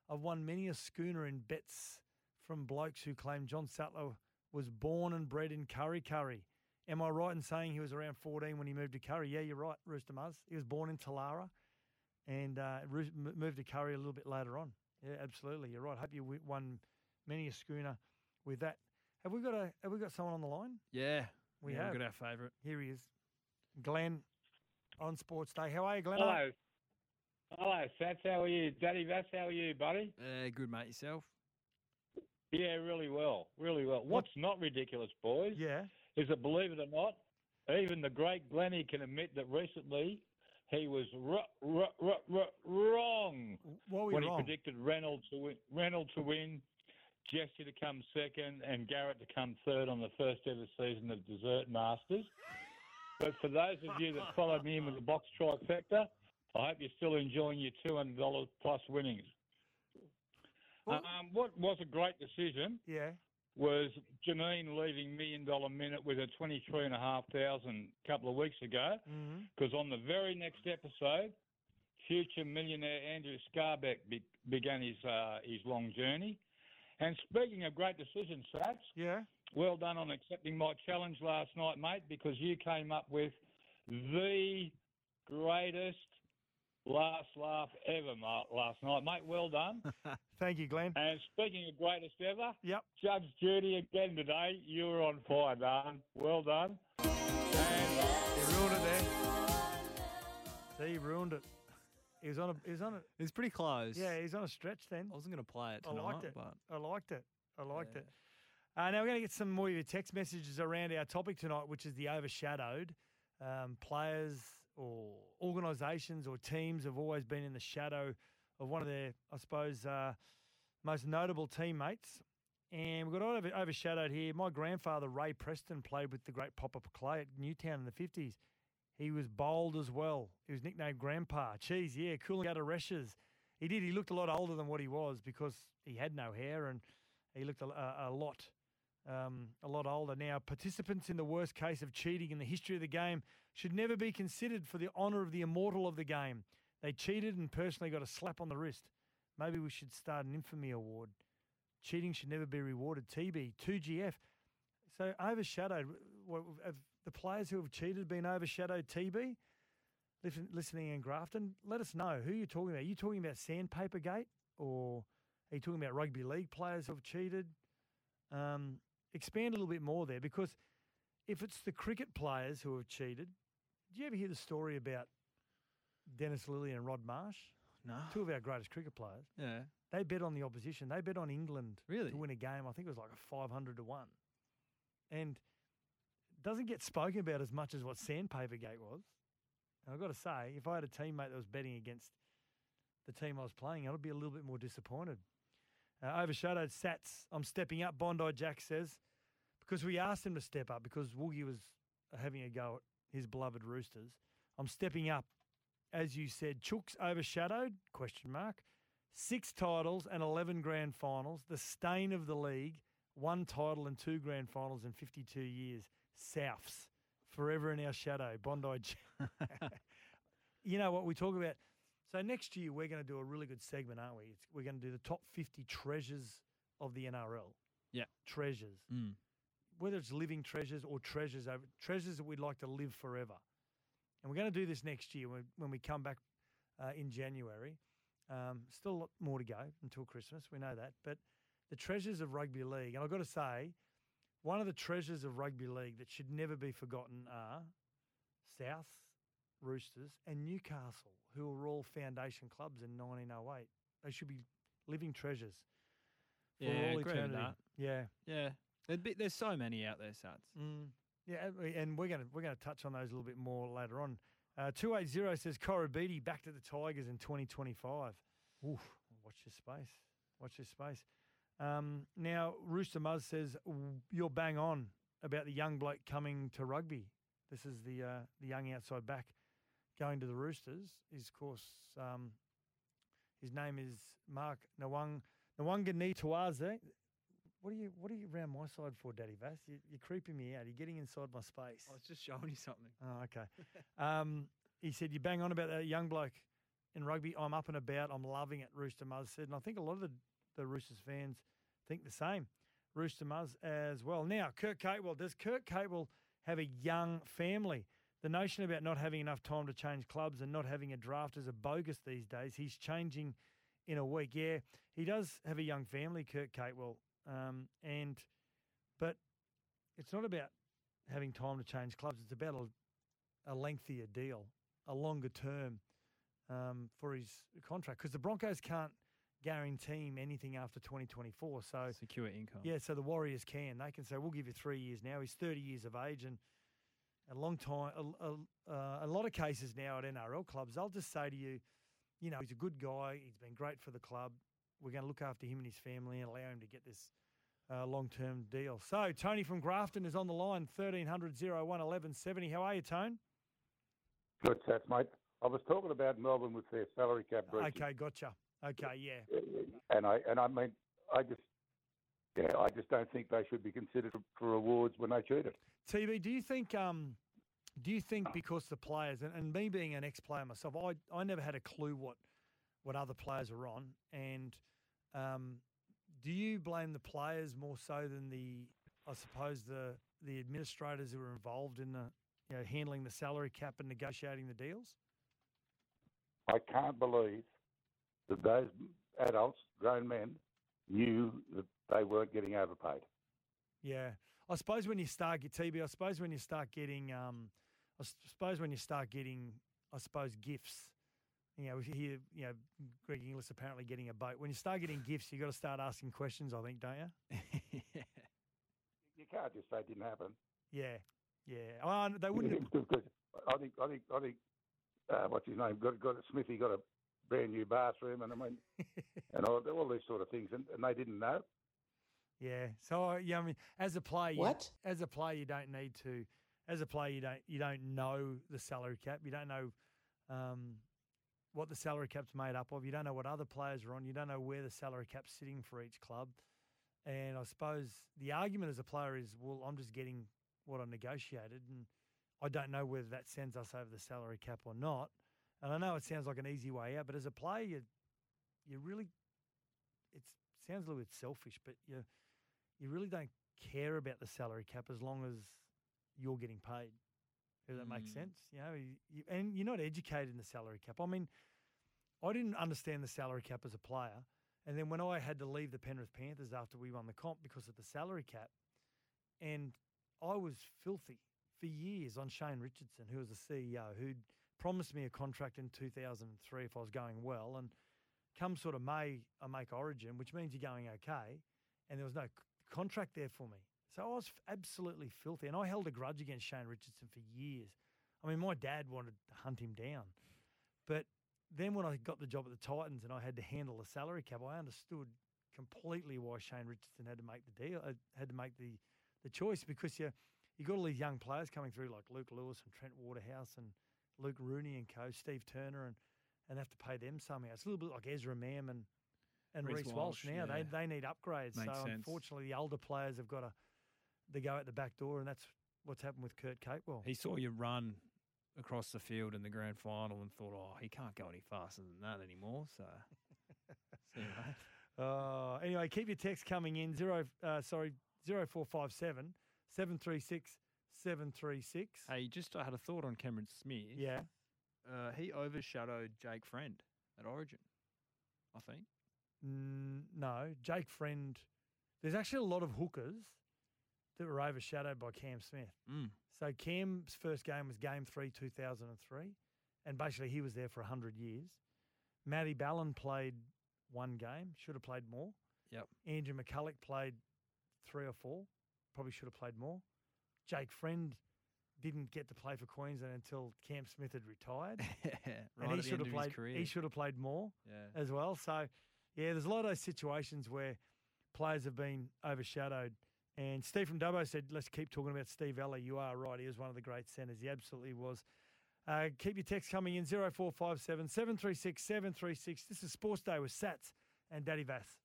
I've won many a schooner in bets from blokes who claim John Sattler was born and bred in Kurri Kurri. Am I right in saying he was around 14 when he moved to Kurri? Yeah, you're right, Rooster Muzz. He was born in Telarah and uh, moved to Kurri a little bit later on. Yeah, absolutely. You're right. Hope you wi- won many a schooner with that. Have we got a Have we got someone on the line? Yeah, We yeah, have. We've got our favourite. Here he is, Glenn, on Sports Day. How are you, Glenn? Hello. Hello, Sats. How are you? Daddy Vass, how are you, buddy? Uh, good mate yourself. Yeah, really well. Really well. What's not ridiculous, boys, Yeah. is that, believe it or not, even the great Glennie can admit that recently he was ru- ru- ru- wrong when wrong? he predicted Reynolds to win, Reynolds to win, Jesse to come second, and Garrett to come third on the first ever season of Dessert Masters. But for those of you that followed me in with the box trifecta, I hope you're still enjoying your $200 plus winnings. Um, what was a great decision Yeah. Was Janine leaving Million Dollar Minute with a twenty-three and a half thousand couple of weeks ago. Mm-hmm. Because on the very next episode, future millionaire Andrew Scarbeck be- began his uh, his long journey. And speaking of great decisions, Sats, Yeah. well done on accepting my challenge last night, mate, because you came up with the greatest last laugh ever ma- last night, mate. Well done. [LAUGHS] Thank you, Glenn. And speaking of greatest ever, yep. Judge Judy again today. You were on fire, darling. Well done. You ruined it there. See, you ruined it. He was on a. He was on a. It's pretty close. Yeah, he's on a stretch then. I wasn't going to play it I tonight, liked it. but I liked it. I liked it. Uh, now we're going to get some more of your text messages around our topic tonight, which is the overshadowed um, players or organisations or teams have always been in the shadow of one of their, I suppose, uh, most notable teammates. And we've got over, overshadowed here. My grandfather Ray Preston played with the great Papa Clay at Newtown in the fifties. He was bold as well. He was nicknamed Grandpa. Cheese, yeah, cooling out of reshes. He did. He looked a lot older than what he was because he had no hair and he looked a, a, a lot, um, a lot older. Now, participants in the worst case of cheating in the history of the game should never be considered for the honour of the immortal of the game. They cheated and personally got a slap on the wrist. Maybe we should start an infamy award. Cheating should never be rewarded. TB, 2GF. So overshadowed. The players who have cheated been overshadowed? TB, Listen, listening in Grafton, let us know who you're talking about. Are you talking about Sandpaper Gate, or are you talking about rugby league players who have cheated? Um, expand a little bit more there, because if it's the cricket players who have cheated, do you ever hear the story about Dennis Lillee and Rod Marsh? No. Two of our greatest cricket players. Yeah. They bet on the opposition. They bet on England Really? to win a game. I think it was like a 500 to 1. And it doesn't get spoken about as much as what Sandpaper Gate was. And I've got to say, if I had a teammate that was betting against the team I was playing, I'd be a little bit more disappointed. Uh, overshadowed Sats. I'm stepping up, Bondi Jack says, because we asked him to step up because Woogie was having a go at his beloved Roosters. I'm stepping up, as you said. Chooks overshadowed? Question mark. Six titles and 11 grand finals. The stain of the league. One title and two grand finals in 52 years. Souths. Forever in our shadow. Bondi. Jack. [LAUGHS] you know what we talk about? So next year we're going to do a really good segment, aren't we? It's, we're going to do the top 50 treasures of the NRL. Yeah. Treasures. Mm. Whether it's living treasures or treasures over treasures that we'd like to live forever. And we're going to do this next year when, when we come back uh, in January. Um, still a lot more to go until Christmas. We know that. But the treasures of rugby league, and I've got to say, one of the treasures of rugby league that should never be forgotten are South Roosters and Newcastle, who were all foundation clubs in 1908. They should be living treasures for Yeah, all agree with eternity. that. Yeah. Yeah. There'd be, there's so many out there, Sats. Mm. Yeah, and we- and we're going to we're to touch on those a little bit more later on. Uh, Two eight zero says Corabiti back to the Tigers in twenty twenty five. Oof, watch your space. Watch your space. Um, now Rooster Muzz says you're bang on about the young bloke coming to rugby. This is the uh, the young outside back going to the Roosters. Is of course um, his name is Mark Nawang Nawanga Tuaze. What are you What are you around my side for, Daddy Vass? You, you're creeping me out. You're getting inside my space. I was just showing you something. Oh, okay. [LAUGHS] um, he said, You bang on about that young bloke in rugby. I'm up and about. I'm loving it, Rooster Muzz said. And I think a lot of the, the Roosters fans think the same. Rooster Muzz as well. Now, Kurt Capewell. Does Kurt Capewell have a young family? The notion about not having enough time to change clubs and not having a draft is a bogus these days. He's changing in a week. Yeah, he does have a young family, Kurt Capewell. Um, and but it's not about having time to change clubs. It's about a, a lengthier deal, a longer term um, for his contract because the Broncos can't guarantee him anything after 2024. So secure income. Yeah, so the Warriors can. They can say, "We'll give you three years now." He's 30 years of age and a long time. A, a, uh, a lot of cases now at NRL clubs, they'll just say to you, "You know, he's a good guy. He's been great for the club. We're going to look after him and his family and allow him to get this." Uh, long-term deal. So Tony from Grafton is on the line. 1300 01 1170. How are you, Tone? Good stats, mate. I was talking about Melbourne with their salary cap breach, Okay, gotcha. Okay, yeah. and I and I mean, I just, yeah, I just don't think they should be considered for, awards when they cheated. TV, do you think um, do you think because the players and, and me being an ex-player myself, I, I never had a clue what what other players are on, and um, do you blame the players more so than the I suppose the the administrators who were involved in the you know handling the salary cap and negotiating the deals? I can't believe that those adults, grown men, knew that they weren't getting overpaid. Yeah, I suppose when you start get TB, I suppose when you start getting, um, I s- suppose when you start getting, I suppose gifts. You know, we hear, you know, Greg Inglis apparently getting a boat. When you start getting gifts, you got to start asking questions. I think, don't you? [LAUGHS] yeah. You can't just say it didn't happen. Yeah, yeah. Oh, they [LAUGHS] wouldn't. Have, I think I think I think uh, what's his name got got Smithy got a brand new bathroom and I mean [LAUGHS] and all, all these sort of things and, and they didn't know. Yeah. So uh, yeah, I mean, as a player, you- as a player, you don't need to. As a player, you don't you don't know the salary cap. You don't know um, what the salary cap's made up of. You don't know what other players are on. You don't know where the salary cap's sitting for each club. And I suppose the argument as a player is, well, I'm just getting what I negotiated, and I don't know whether that sends us over the salary cap or not. And I know it sounds like an easy way out, but as a player, you you really it sounds a little bit selfish, but you you really don't care about the salary cap as long as you're getting paid. If that makes Mm. sense, you know, you, you, and you're not educated in the salary cap. I mean, I didn't understand the salary cap as a player, and then when I had to leave the Penrith Panthers after we won the comp because of the salary cap, and I was filthy for years on Shane Richardson, who was the CEO, who'd promised me a contract in 2003 if I was going well, and come sort of May, I make Origin, which means you're going okay, and there was no contract there for me. So I was absolutely filthy, and I held a grudge against Shane Richardson for years. I mean, my dad wanted to hunt him down, but then when I got the job at the Titans and I had to handle the salary cap, I understood completely why Shane Richardson had to make the deal, uh, had to make the the choice because you you got all these young players coming through like Luke Lewis and Trent Waterhouse and Luke Rooney and co, Steve Turner, and and have to pay them somehow. It's a little bit like Ezra Mam and and Reece Walsh, Walsh, now. yeah. They they need upgrades. Makes so sense. unfortunately, the older players have got to they go out the back door, and that's what's happened with Kurt Capewell. He saw you run across the field in the grand final and thought, oh, he can't go any faster than that anymore. So, [LAUGHS] see you. Uh, anyway, keep your text coming in. Zero, uh, sorry, zero four five seven seven three six seven three six. Hey, just I had a thought on Cameron Smith. Yeah. Uh, he overshadowed Jake Friend at Origin, I think. Mm, no, Jake Friend. There's actually a lot of hookers that were overshadowed by Cam Smith. Mm. So Cam's first game was Game Three, two thousand and three, and basically he was there for hundred years. Matty Ballin played one game, should have played more. Yep. Andrew McCullough played three or four, probably should have played more. Jake Friend didn't get to play for Queensland until Cam Smith had retired. [LAUGHS] right and he should have played. He should have played more Yeah. as well. So, yeah, there's a lot of those situations where players have been overshadowed. And Steve from Dubbo said, "Let's keep talking about Steve Ella. You are right. He was one of the great centres. He absolutely was." Uh, keep your text coming in 0457 736 736. This is Sports Day with Sats and Daddy Vass.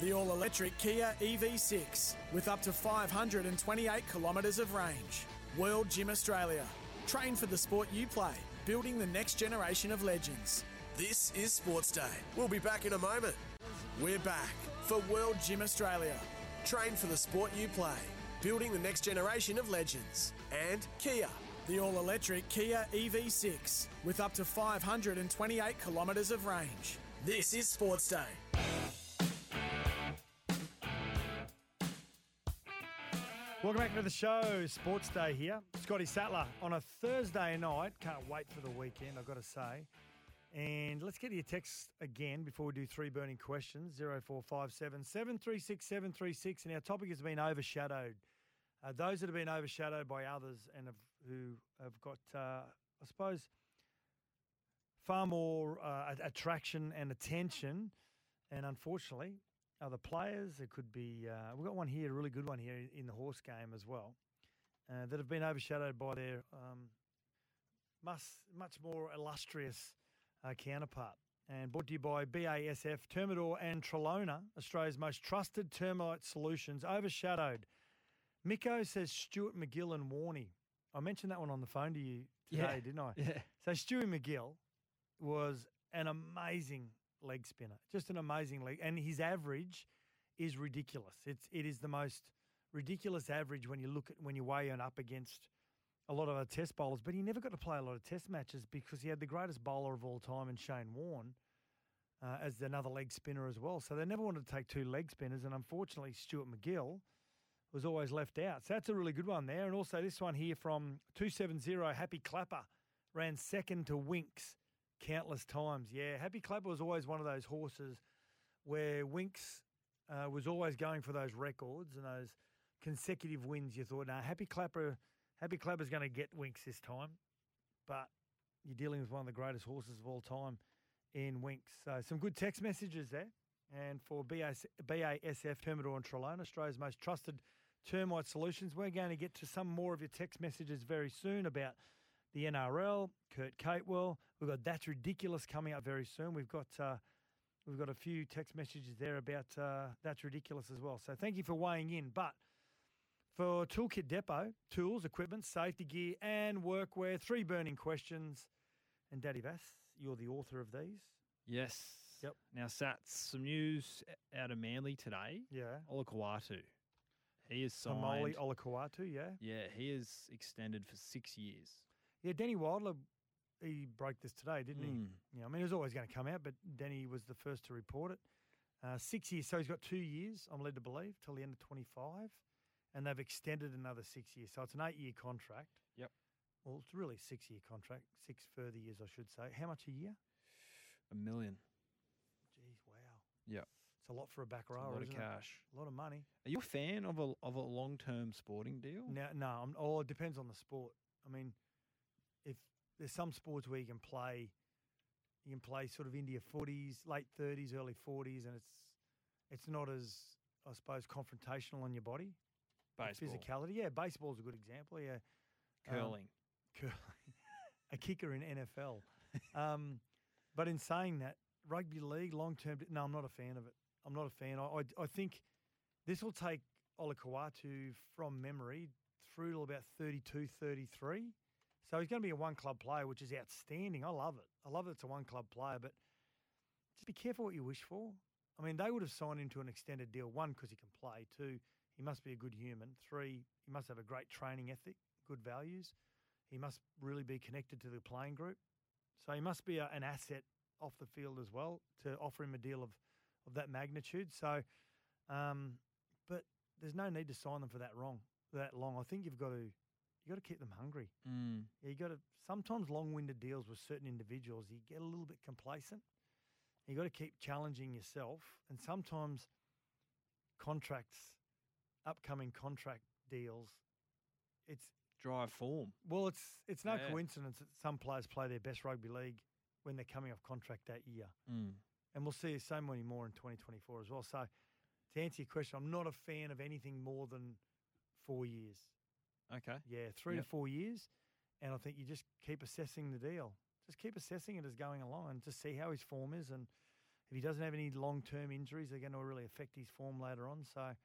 The all electric Kia EV6 with up to 528 kilometres of range. World Gym Australia. Train for the sport you play, building the next generation of legends. This is Sports Day. We'll be back in a moment. We're back for World Gym Australia. Train for the sport you play, building the next generation of legends. And Kia. The all electric Kia EV6 with up to 528 kilometres of range. This is Sports Day. Welcome back to the show. Sports Day here. Scotty Sattler on a Thursday night. Can't wait for the weekend, I've got to say. And let's get your text again before we do three burning questions 0457 736 736. And our topic has been overshadowed. Uh, those that have been overshadowed by others and have, who have got, uh, I suppose, far more uh, attraction and attention. And unfortunately, other players, it could be, uh, we've got one here, a really good one here in the horse game as well, uh, that have been overshadowed by their um, much, much more illustrious uh, counterpart. And brought to you by BASF, Termidor and Trelona, Australia's most trusted termite solutions, overshadowed. Miko says Stuart MacGill and Warney. I mentioned that one on the phone to you today, Yeah, didn't I? yeah. So Stewie MacGill was an amazing leg spinner, just an amazing leg, and his average is ridiculous. It's it is the most ridiculous average when you look at when you weigh it up against a lot of test bowlers. But he never got to play a lot of test matches because he had the greatest bowler of all time in Shane Warne. Uh, as another leg spinner as well. So they never wanted to take two leg spinners, and unfortunately, Stuart MacGill was always left out. So that's a really good one there. And also this one here from 270 Happy Clapper ran second to Winks countless times. Yeah, Happy Clapper was always one of those horses where Winks uh, was always going for those records and those consecutive wins. You thought, no, Happy Clapper, Happy Clapper's going to get Winks this time, but you're dealing with one of the greatest horses of all time in Winks. So some good text messages there. And for BAS, BASF Termidor and Trelona, Australia's most trusted termite solutions, we're going to get to some more of your text messages very soon about the NRL, Kurt Capewell. We've got That's Ridiculous coming up very soon. We've got uh, we've got a few text messages there about uh, That's Ridiculous as well. So thank you for weighing in. But for Toolkit Depot, tools, equipment, safety gear, and workwear, three burning questions. And Daddy Vass, you're the author of these. Yes. Yep. Now, Sats, some news out of Manly today. Yeah. Olakau'atu. He is signed. Somali Olakau'atu, yeah. Yeah, he is extended for six years. Yeah, Denny Weidler, he broke this today, didn't Mm. he? Yeah, I mean, it was always going to come out, but Denny was the first to report it. Uh, six years, so he's got two years, I'm led to believe, till the end of 25. And they've extended another six years. So it's an eight year contract. Yep. Well, it's really six year contract, six further years, I should say. How much a year? A million. Geez, wow. Yep. It's a lot for a back It's a lot of cash. it? A lot of money. Are you a fan of a of a long term sporting deal? No, no. I'm, oh, it depends on the sport. I mean, if there's some sports where you can play, you can play sort of India footies, late 30s, early 40s, and it's it's not as I suppose confrontational on your body. Baseball. physicality. Yeah, baseball's a good example. Yeah, Um, Curling. curling, [LAUGHS] a kicker in NFL. um, but in saying that, rugby league long term. No, I'm not a fan of it. I'm not a fan. I I, I think this will take Olakau'atu from memory through to about 32, 33. So he's going to be a one club player, which is outstanding. I love it. I love that it's a one club player, but just be careful what you wish for. I mean, they would have signed him to an extended deal. One, because he can play. Two, he must be a good human. Three, he must have a great training ethic, good values. He must really be connected to the playing group. So he must be a, an asset off the field as well to offer him a deal of, of that magnitude. So, um, but there's no need to sign them for that wrong, that long. I think you've got to you got to keep them hungry. Mm. Yeah, you got to sometimes long-winded deals with certain individuals. You get a little bit complacent. You got to keep challenging yourself, and sometimes contracts, upcoming contract deals, it's Drive form. well, it's it's no Yeah. coincidence that some players play their best rugby league when they're coming off contract that year, Mm. and we'll see so many more in 2024 as well. So, to answer your question, I'm not a fan of anything more than four years. Okay. Yeah, three Yep. to four years. And I think you just keep assessing the deal. Just keep assessing it as going along and just see how his form is. And if he doesn't have any long term injuries, they're going to really affect his form later on. So,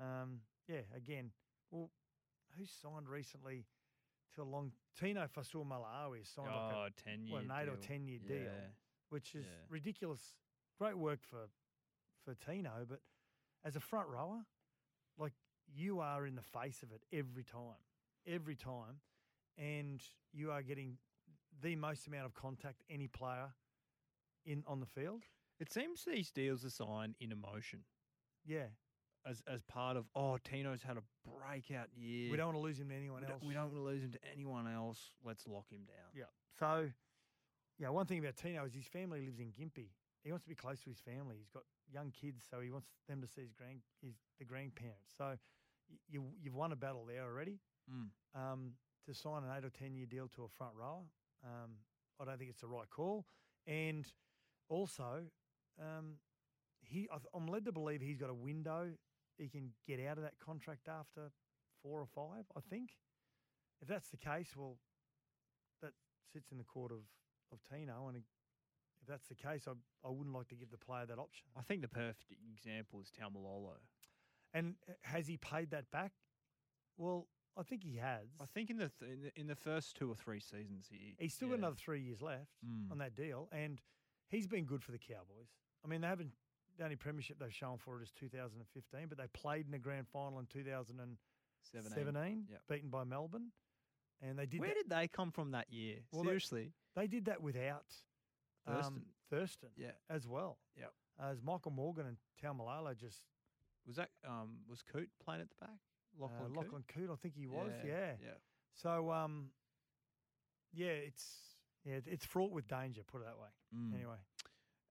um, yeah, again, well, who signed recently to a long Tino Fa'asuamaleaui signed like Oh, a, 10 what, year an eight or deal. ten year deal, Yeah. which is Yeah. ridiculous. Great work for for Tino, but as a front rower, like you are in the face of it every time, every time, and you are getting the most amount of contact any player in on the field. It seems these deals are signed in emotion. Yeah, As as part of oh Tino's had a breakout year. we don't want to lose him to anyone we else. don't, we don't want to lose him to anyone else. Let's lock him down. Yeah. So, yeah, one thing about Tino is his family lives in Gympie. He wants to be close to his family. He's got young kids, so he wants them to see his grand his the grandparents. So, you you've won a battle there already. Mm. Um, to sign an eight or ten year deal to a front rower, um, I don't think it's the right call. And also, um, he I'm led to believe he's got a window. He can get out of that contract after four or five. I think. If that's the case, well, that sits in the court of, of Tino. And if that's the case, I, I wouldn't like to give the player that option. I think the perfect example is Taumalolo. And uh, has he paid that back? Well, I think he has. I think in the, th- in the in the first two or three seasons, he He's still yeah. got another three years left Mm. on that deal, and he's been good for the Cowboys. I mean, they haven't the only premiership they've shown for it is 2015, but they played in the grand final in 2017, Seventeen. Yep. beaten by Melbourne, and they did. Where that, did they come from that year? Well, Seriously. They did that without um, Thurston. Thurston, Yeah. as well. Yep. As Michael Morgan and Taumalolo just Was that um was Coote playing at the back? Lachlan, uh, Coote? Lachlan Coote, I think he was. Yeah, Yeah. yeah. So um, yeah, it's yeah, it's fraught with danger. Put it that way. Mm. Anyway,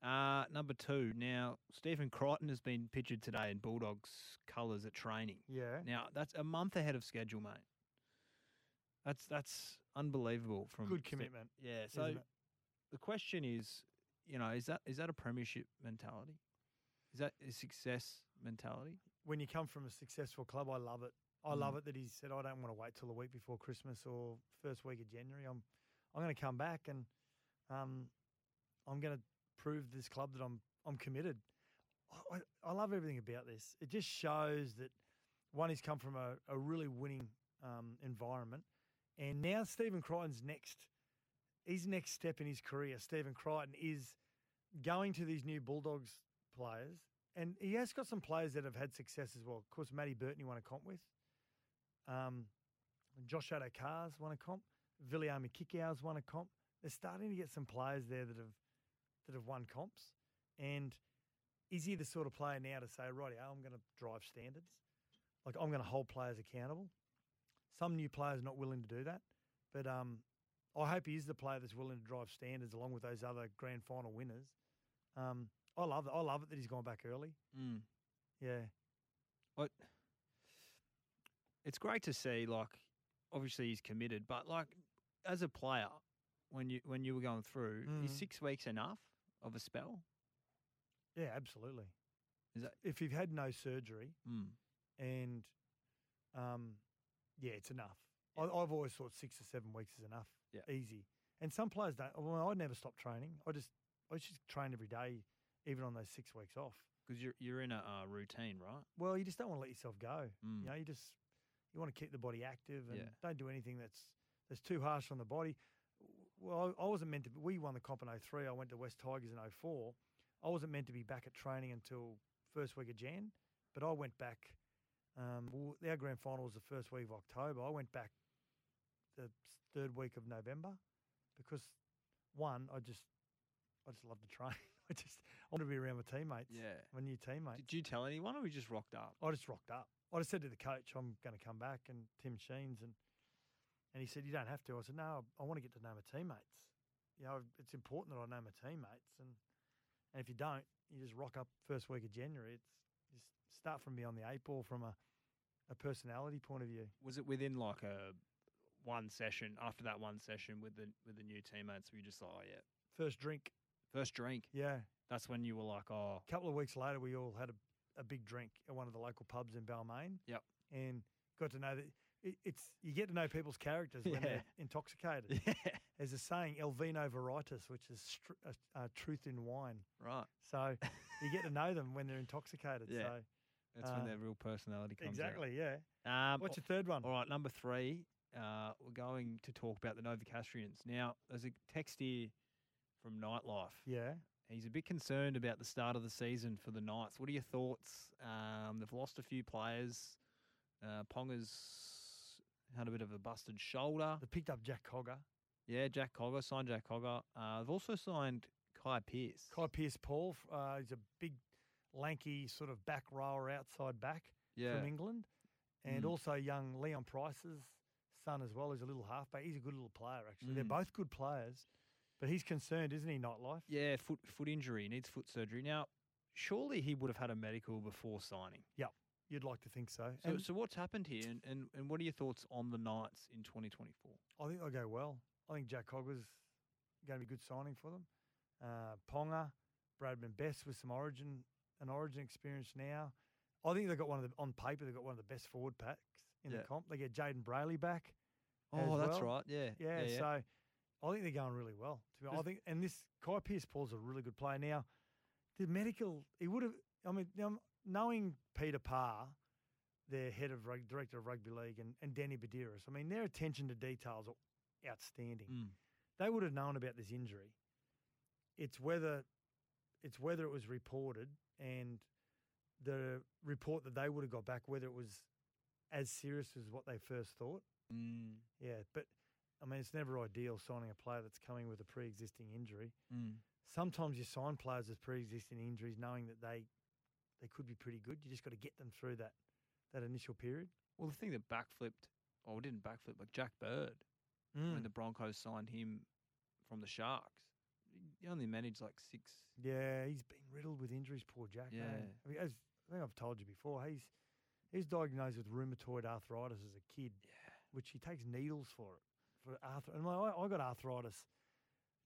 Uh, number two. Now, Stephen Crichton has been pictured today in Bulldogs colours at training. Yeah. Now, that's a month ahead of schedule, mate. That's that's unbelievable. From Good Ste- commitment, yeah. So the question is, you know, is that is that a premiership mentality? Is that a success mentality? when you come from a successful club, I love it. I love Mm. it that he said, "I don't want to wait till the week before Christmas or first week of January. I'm, I'm going to come back and, um, I'm going to prove this club that I'm, I'm committed." I, I love everything about this. It just shows that one, he's come from a, a really winning um, environment, and now Stephen Crichton's next, his next step in his career. Stephen Crichton is going to these new Bulldogs players, and he has got some players that have had success as well. Of course, Matty Burton, he won a comp with. Um, Josh Addo-Carr won a comp. Viliami Kikau's won a comp. They're starting to get some players there that have that have won comps. And is he the sort of player now to say, right, I'm going to drive standards? Like I'm going to hold players accountable. Some new players are not willing to do that, but um, I hope he is the player that's willing to drive standards along with those other grand final winners. Um, I love it. I love it that he's gone back early. Mm. Yeah. What? It's great to see. Like, obviously he's committed, but like as a player, when you when you were going through, is Mhm. six weeks enough of a spell? Yeah, absolutely. Is that if you've had no surgery Mm. and um, yeah, it's enough. I, I've always thought six or seven weeks is enough. Yeah. easy. And some players don't. Well, I never stop training. I just I just train every day, even on those six weeks off. Because you're you're in a uh, routine, right? Well, you just don't want to let yourself go. Mm. You know, you just you want to keep the body active and Yeah. don't do anything that's that's too harsh on the body. Well, I, I wasn't meant to. Be, we won the comp in 03. I went to West Tigers in 04. I wasn't meant to be back at training until first week of Jan, but I went back. Um, well, our grand final was the first week of October. I went back the third week of November because one, I just, I just love to train. [LAUGHS] I just I want to be around my teammates. Yeah. my new teammates. Did you tell anyone, or you just rocked up? I just rocked up. I just said to the coach, I'm going to come back, and Tim Sheens, and and he said, you don't have to. I said, no, I want to get to know my teammates. You know, it's important that I know my teammates, and and if you don't, you just rock up first week of January. It's just start from beyond the eight ball from a a personality point of view. Was it within like a one session? After that one session with the with the new teammates, were you just like, oh yeah, First drink, first drink? yeah. That's when you were like, oh, A couple of weeks later, we all had a, a big drink at one of the local pubs in Balmain. Yep. And got to know that it, it's you get to know people's characters when Yeah. they're intoxicated. [LAUGHS] Yeah. There's a saying, "El vino veritas," which is str- uh, uh, truth in wine. right. So [LAUGHS] you get to know them when they're intoxicated. Yeah. So That's uh, when their real personality comes exactly, yeah. Um, What's your third one? All right, number three. Uh, we're going to talk about the Novocastrians. Now, there's a text here from Nightlife. Yeah. He's a bit concerned about the start of the season for the Knights. What are your thoughts? Um, they've lost a few players. Uh, Ponga's had a bit of a busted shoulder. They picked up Jack Cogger. Yeah, Jack Cogger signed Jack Cogger. Uh, they've also signed Kai Pierce. Kai Pearce-Paul. Uh, he's a big, lanky sort of back rower, outside back Yeah. from England, and Mm. also young Leon Price's son as well. He's a little halfback. He's a good little player actually. They're Mm. both good players, but he's concerned, isn't he? Nightlife. Yeah, foot foot injury. He needs foot surgery. Now, surely he would have had a medical before signing. Yep, you'd like to think so. So, And so what's happened here, and, and, and what are your thoughts on the Knights in 2024? I think they'll go well. I think Jack Cogger's going to be a good signing for them. Uh, Ponga, Bradman Best with some Origin an Origin experience now. I think they've got one of the on paper they've got one of the best forward packs in Yeah. the comp. They get Jayden Brailey back. Oh, that's well. right. Yeah, Yeah, yeah, so I think they're going really well. I think, and this Kai Pearce-Paul's a really good player. Now, the medical, he would have. I mean, knowing Peter Parr, their head of rug, director of rugby league, and, and Danny Buderus, I mean, their attention to details are outstanding. Mm. They would have known about this injury. It's whether, it's whether it was reported and the report that they would have got back, whether it was as serious as what they first thought. Mm. Yeah, but I mean, it's never ideal signing a player that's coming with a pre-existing injury. Mm. Sometimes you sign players with pre-existing injuries, knowing that they they could be pretty good. You just got to get them through that that initial period. Well, the thing that backflipped, or didn't backflip, but Jack Bird, Mm. when the Broncos signed him from the Sharks, he only managed like six. Yeah, he's been riddled with injuries. Poor Jack. eh? Yeah. I, mean, as I think I've told you before, he's he's diagnosed with rheumatoid arthritis as a kid, yeah. which he takes needles for it for arthritis. And I, I got arthritis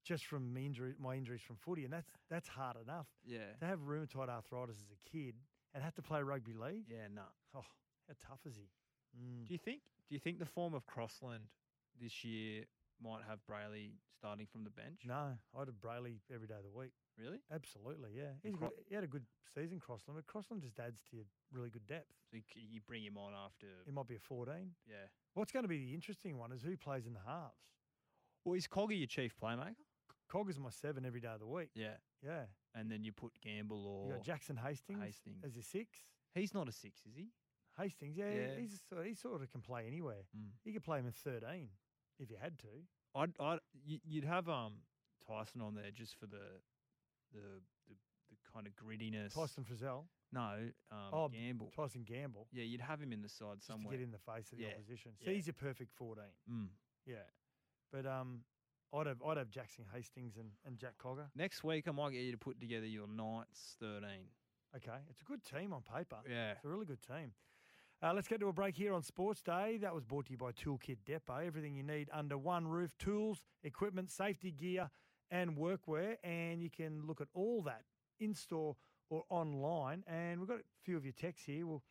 just from injury, my injuries from footy, and that's that's hard enough. Yeah. To have rheumatoid arthritis as a kid and have to play rugby league. Yeah, no. Oh, how tough is he? Mm. Do you think? Do you think the form of Crossland this year might have Brailey starting from the bench? No, I'd have Brailey every day of the week. Really? Absolutely, yeah. He's Cro- good, he had a good season, Crossland, but Crossland just adds to your really good depth. So you, bring him on after. He might be a 14. Yeah. What's going to be the interesting one is who plays in the halves. Well, is Coggy your chief playmaker? Cog is my seven every day of the week. Yeah. Yeah. And then you put Gamble or You got Jackson Hastings, Hastings. as your six. He's not a six, is he? Hastings, yeah, Yeah. he's sort he sort of can play anywhere. Mm. You could play him in 13 if you had to. I'd, I'd you'd have um Tyson on there just for the the the, the kind of grittiness. Tyson Frizell. No, um, Oh, Gamble. Tyson Gamble. Yeah, you'd have him in the side Just somewhere. to get in the face of the Yeah, opposition. So yeah. he's your perfect 14. Mm. Yeah. But um, I'd have I'd have Jackson Hastings and, and Jack Cogger. Next week, I might get you to put together your Knights thirteen. Okay, it's a good team on paper. Yeah. It's a really good team. Uh, let's get to a break here on Sports Day. That was brought to you by Toolkit Depot. Everything you need under one roof tools, equipment, safety gear, and workwear. And you can look at all that in store or online. And we've got a few of your texts here. Well,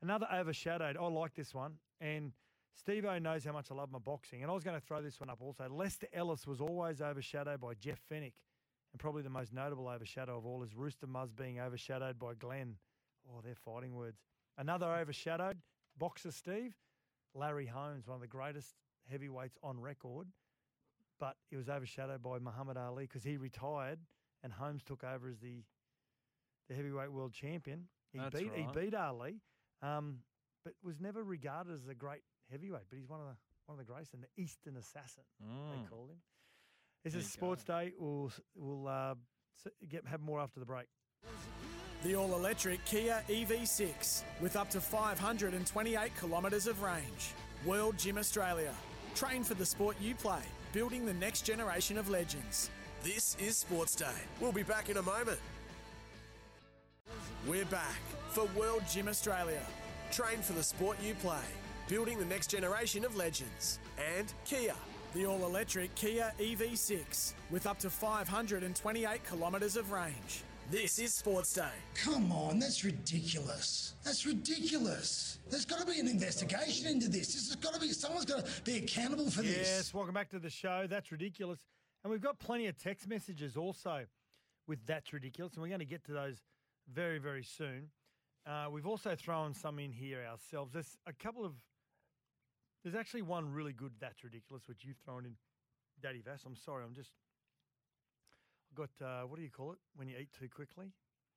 another overshadowed. I like this one. And Steve O knows how much I love my boxing. And I was going to throw this one up also. Lester Ellis was always overshadowed by Jeff Fenech. And probably the most notable overshadow of all is Rooster Muzz being overshadowed by Glenn. Oh, they're fighting words. Another overshadowed boxer, Steve, Larry Holmes, one of the greatest heavyweights on record, but it was overshadowed by Muhammad Ali because he retired and Holmes took over as the the heavyweight world champion. He That's beat right. he beat Ali, um, but was never regarded as a great heavyweight. But he's one of the one of the greats and the Easton Assassin they Mm. call him. This There is you Sports Day. We'll we'll uh, get have more after the break. The all electric Kia EV6 with up to 528 kilometres of range. World Gym Australia. Train for the sport you play, building the next generation of legends. This is Sports Day. We'll be back in a moment. We're back for World Gym Australia. Train for the sport you play, building the next generation of legends. And Kia. The all electric Kia EV6 with up to 528 kilometres of range. This is Sports Day. Come on, that's ridiculous. That's ridiculous. There's got to be an investigation into this. This has got to be, someone's got to be accountable for Yes, this. Yes, welcome back to the show. That's ridiculous. And we've got plenty of text messages also with That's Ridiculous, and we're going to get to those very, very soon. Uh, we've also thrown some in here ourselves. There's a couple of, there's actually one really good That's Ridiculous, which you've thrown in, Daddy Vass. I'm sorry, I'm just, I've got, uh, what do you call it when you eat too quickly?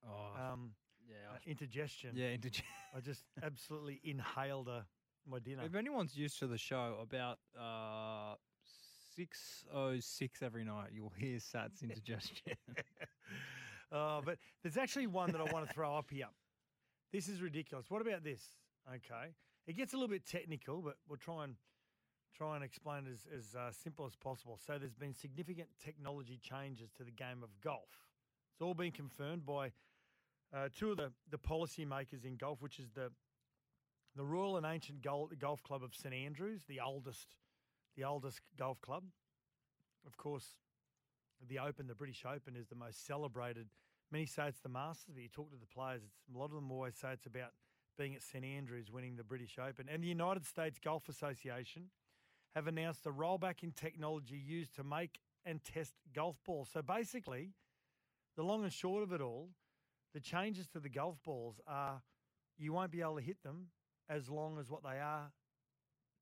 Oh, Um, yeah, uh, indigestion. Yeah, indige- I just [LAUGHS] absolutely inhaled uh, my dinner. If anyone's used to the show, about uh, six oh six every night, you'll hear Sat's [LAUGHS] indigestion. [LAUGHS] Oh, but there's actually one that I want to throw up here. This is ridiculous. What about this? Okay, it gets a little bit technical, but we'll try and try and explain it as, as uh, simple as possible. So there's been significant technology changes to the game of golf. It's all been confirmed by uh, two of the, the policy makers in golf, which is the the Royal and Ancient Gol- Golf Club of St Andrews, the oldest the oldest golf club. Of course, the Open, the British Open, is the most celebrated. Many say it's the Masters, but you talk to the players, a lot of them always say it's about being at St Andrews, winning the British Open. And the United States Golf Association have announced a rollback in technology used to make and test golf balls. So basically, the long and short of it all, the changes to the golf balls are you won't be able to hit them as long as what they are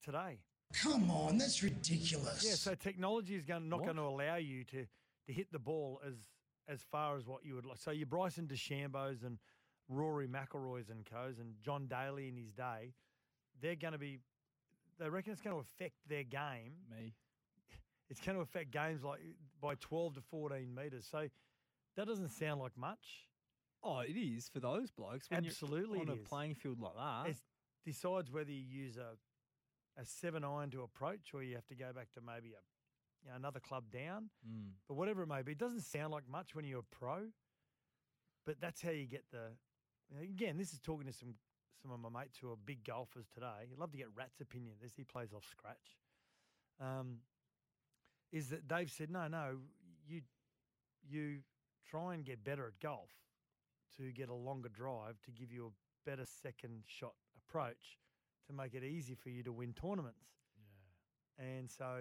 today. Come on, that's ridiculous. Yeah, so technology is going not What? going to allow you to to hit the ball as as far as what you would like. So your Bryson DeChambeau's and Rory McIlroy's and co's and John Daly in his day, they're going to be. They reckon it's going to affect their game. Me. [LAUGHS] It's going to affect games like by twelve to fourteen meters. So that doesn't sound like much. oh, it is for those blokes. When you're Absolutely, on a is. playing field like that. It decides whether you use a a seven iron to approach, or you have to go back to maybe a you know, another club down. Mm. But whatever it may be, it doesn't sound like much when you're a pro. But that's how you get the. Again, this is talking to some some of my mates who are big golfers today. I'd love to get Rat's opinion. This he plays off scratch. Um, is that Dave said no, no, you you try and get better at golf to get a longer drive to give you a better second shot approach to make it easy for you to win tournaments. Yeah. And so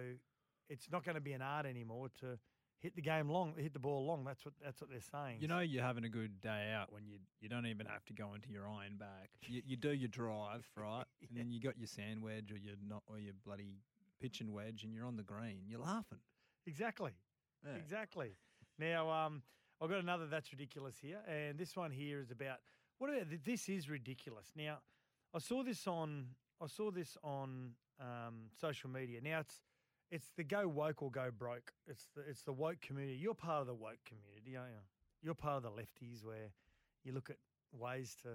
it's not going to be an art anymore to hit the game long, hit the ball long. That's what that's what they're saying. You know you're having a good day out when you you don't even have to go into your iron back. You, you do your drive [LAUGHS] right, and then you got your sand wedge or your not or your bloody pitching wedge, and you're on the green. You're laughing. Exactly. Yeah. Exactly. Now, um, I've got another that's ridiculous here, and this one here is about what about this is ridiculous. Now, I saw this on I saw this on um, social media. Now it's it's the go woke or go broke. It's the it's the woke community. You're part of the woke community, aren't you? You're part of the lefties where you look at ways to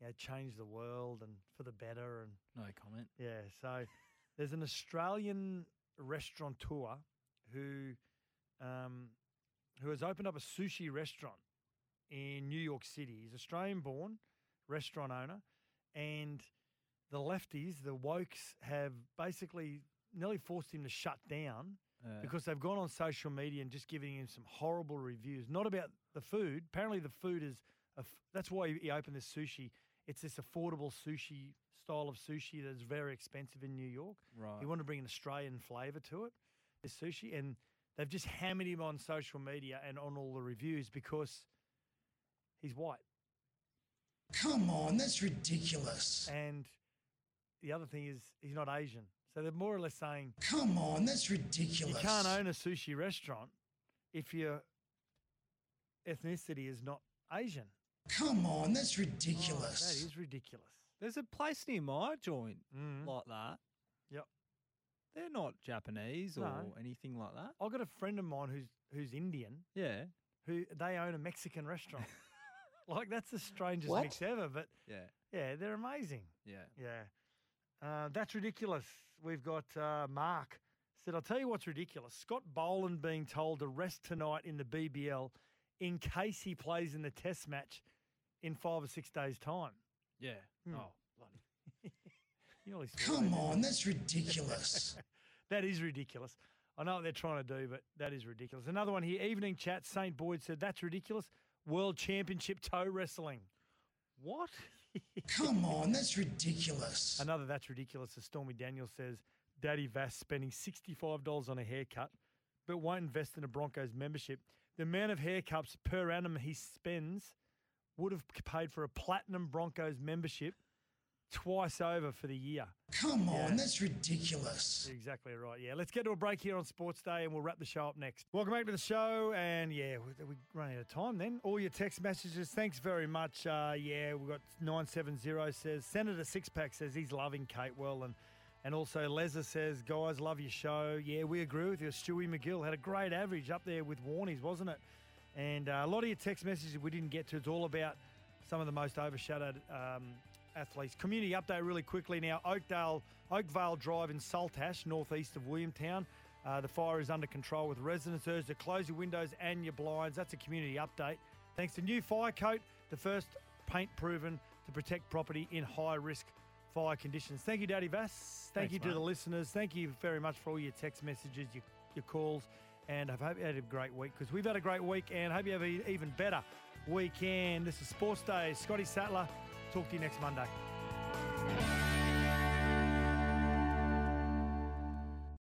you know change the world and for the better and No comment. yeah, so [LAUGHS] there's an Australian restaurateur who um, who has opened up a sushi restaurant in New York City. He's Australian born, restaurant owner, and the lefties, the wokes, have basically nearly forced him to shut down Uh, because they've gone on social media and just giving him some horrible reviews. Not about the food. Apparently, the food is a f- that's why he- he opened this sushi. It's this affordable sushi style of sushi that's very expensive in New York. Right. He wanted to bring an Australian flavour to it, this sushi, and they've just hammered him on social media and on all the reviews because he's white. Come on, that's ridiculous. And the other thing is he's not Asian. So they're more or less saying Come on, that's ridiculous. you can't own a sushi restaurant if your ethnicity is not Asian. Come on, that's Oh, ridiculous. that is ridiculous. There's a place near my joint Mm. like that. Yep. They're not Japanese or No. anything like that. I've got a friend of mine who's who's Indian. Yeah. Who they own a Mexican restaurant. [LAUGHS] like that's the strangest What? mix ever. But Yeah. yeah, they're amazing. Yeah. Yeah. Uh, that's ridiculous. We've got uh, Mark said, I'll tell you what's ridiculous. Scott Boland being told to rest tonight in the BBL in case he plays in the test match in five or six days' time. Yeah. Hmm. Oh, bloody. [LAUGHS] You nearly Come on, you? that's ridiculous. [LAUGHS] that is ridiculous. I know what they're trying to do, but that is ridiculous. Another one here, evening chat. St. Boyd said, That's ridiculous. World Championship toe wrestling. What? Come on, that's ridiculous. Another that's ridiculous. As Stormy Daniels says, Daddy Vass spending $65 on a haircut, but won't invest in a Broncos membership. The amount of haircuts per annum he spends would have paid for a platinum Broncos membership twice over for the year. Come on, Yeah. that's ridiculous. Exactly right. Yeah, let's get to a break here on Sports Day and we'll wrap the show up next. Welcome back to the show. And yeah, we, we running out of time then. All your text messages, thanks very much. Uh, yeah, we've got 970 says, Senator Sixpack says he's loving Kate well. And, and also Leza says, guys, love your show. Yeah, we agree with you. Stewie MacGill had a great average up there with Warnies, wasn't it? And uh, a lot of your text messages we didn't get to. It's all about some of the most overshadowed um, athletes. Community update really quickly now. Oakdale, Oakvale Drive in Salt Ash, northeast of Williamtown. Uh, the fire is under control with residents urged to close your windows and your blinds. That's a community update. Thanks to new fire coat, the first paint proven to protect property in high risk fire conditions. Thank you, Daddy Vass. Thank Thanks, you to mate. the listeners. Thank you very much for all your text messages, your, your calls, and I hope you had a great week because we've had a great week and hope you have an even better weekend. This is Sports Day. Scotty Sattler. Talk to you next Monday.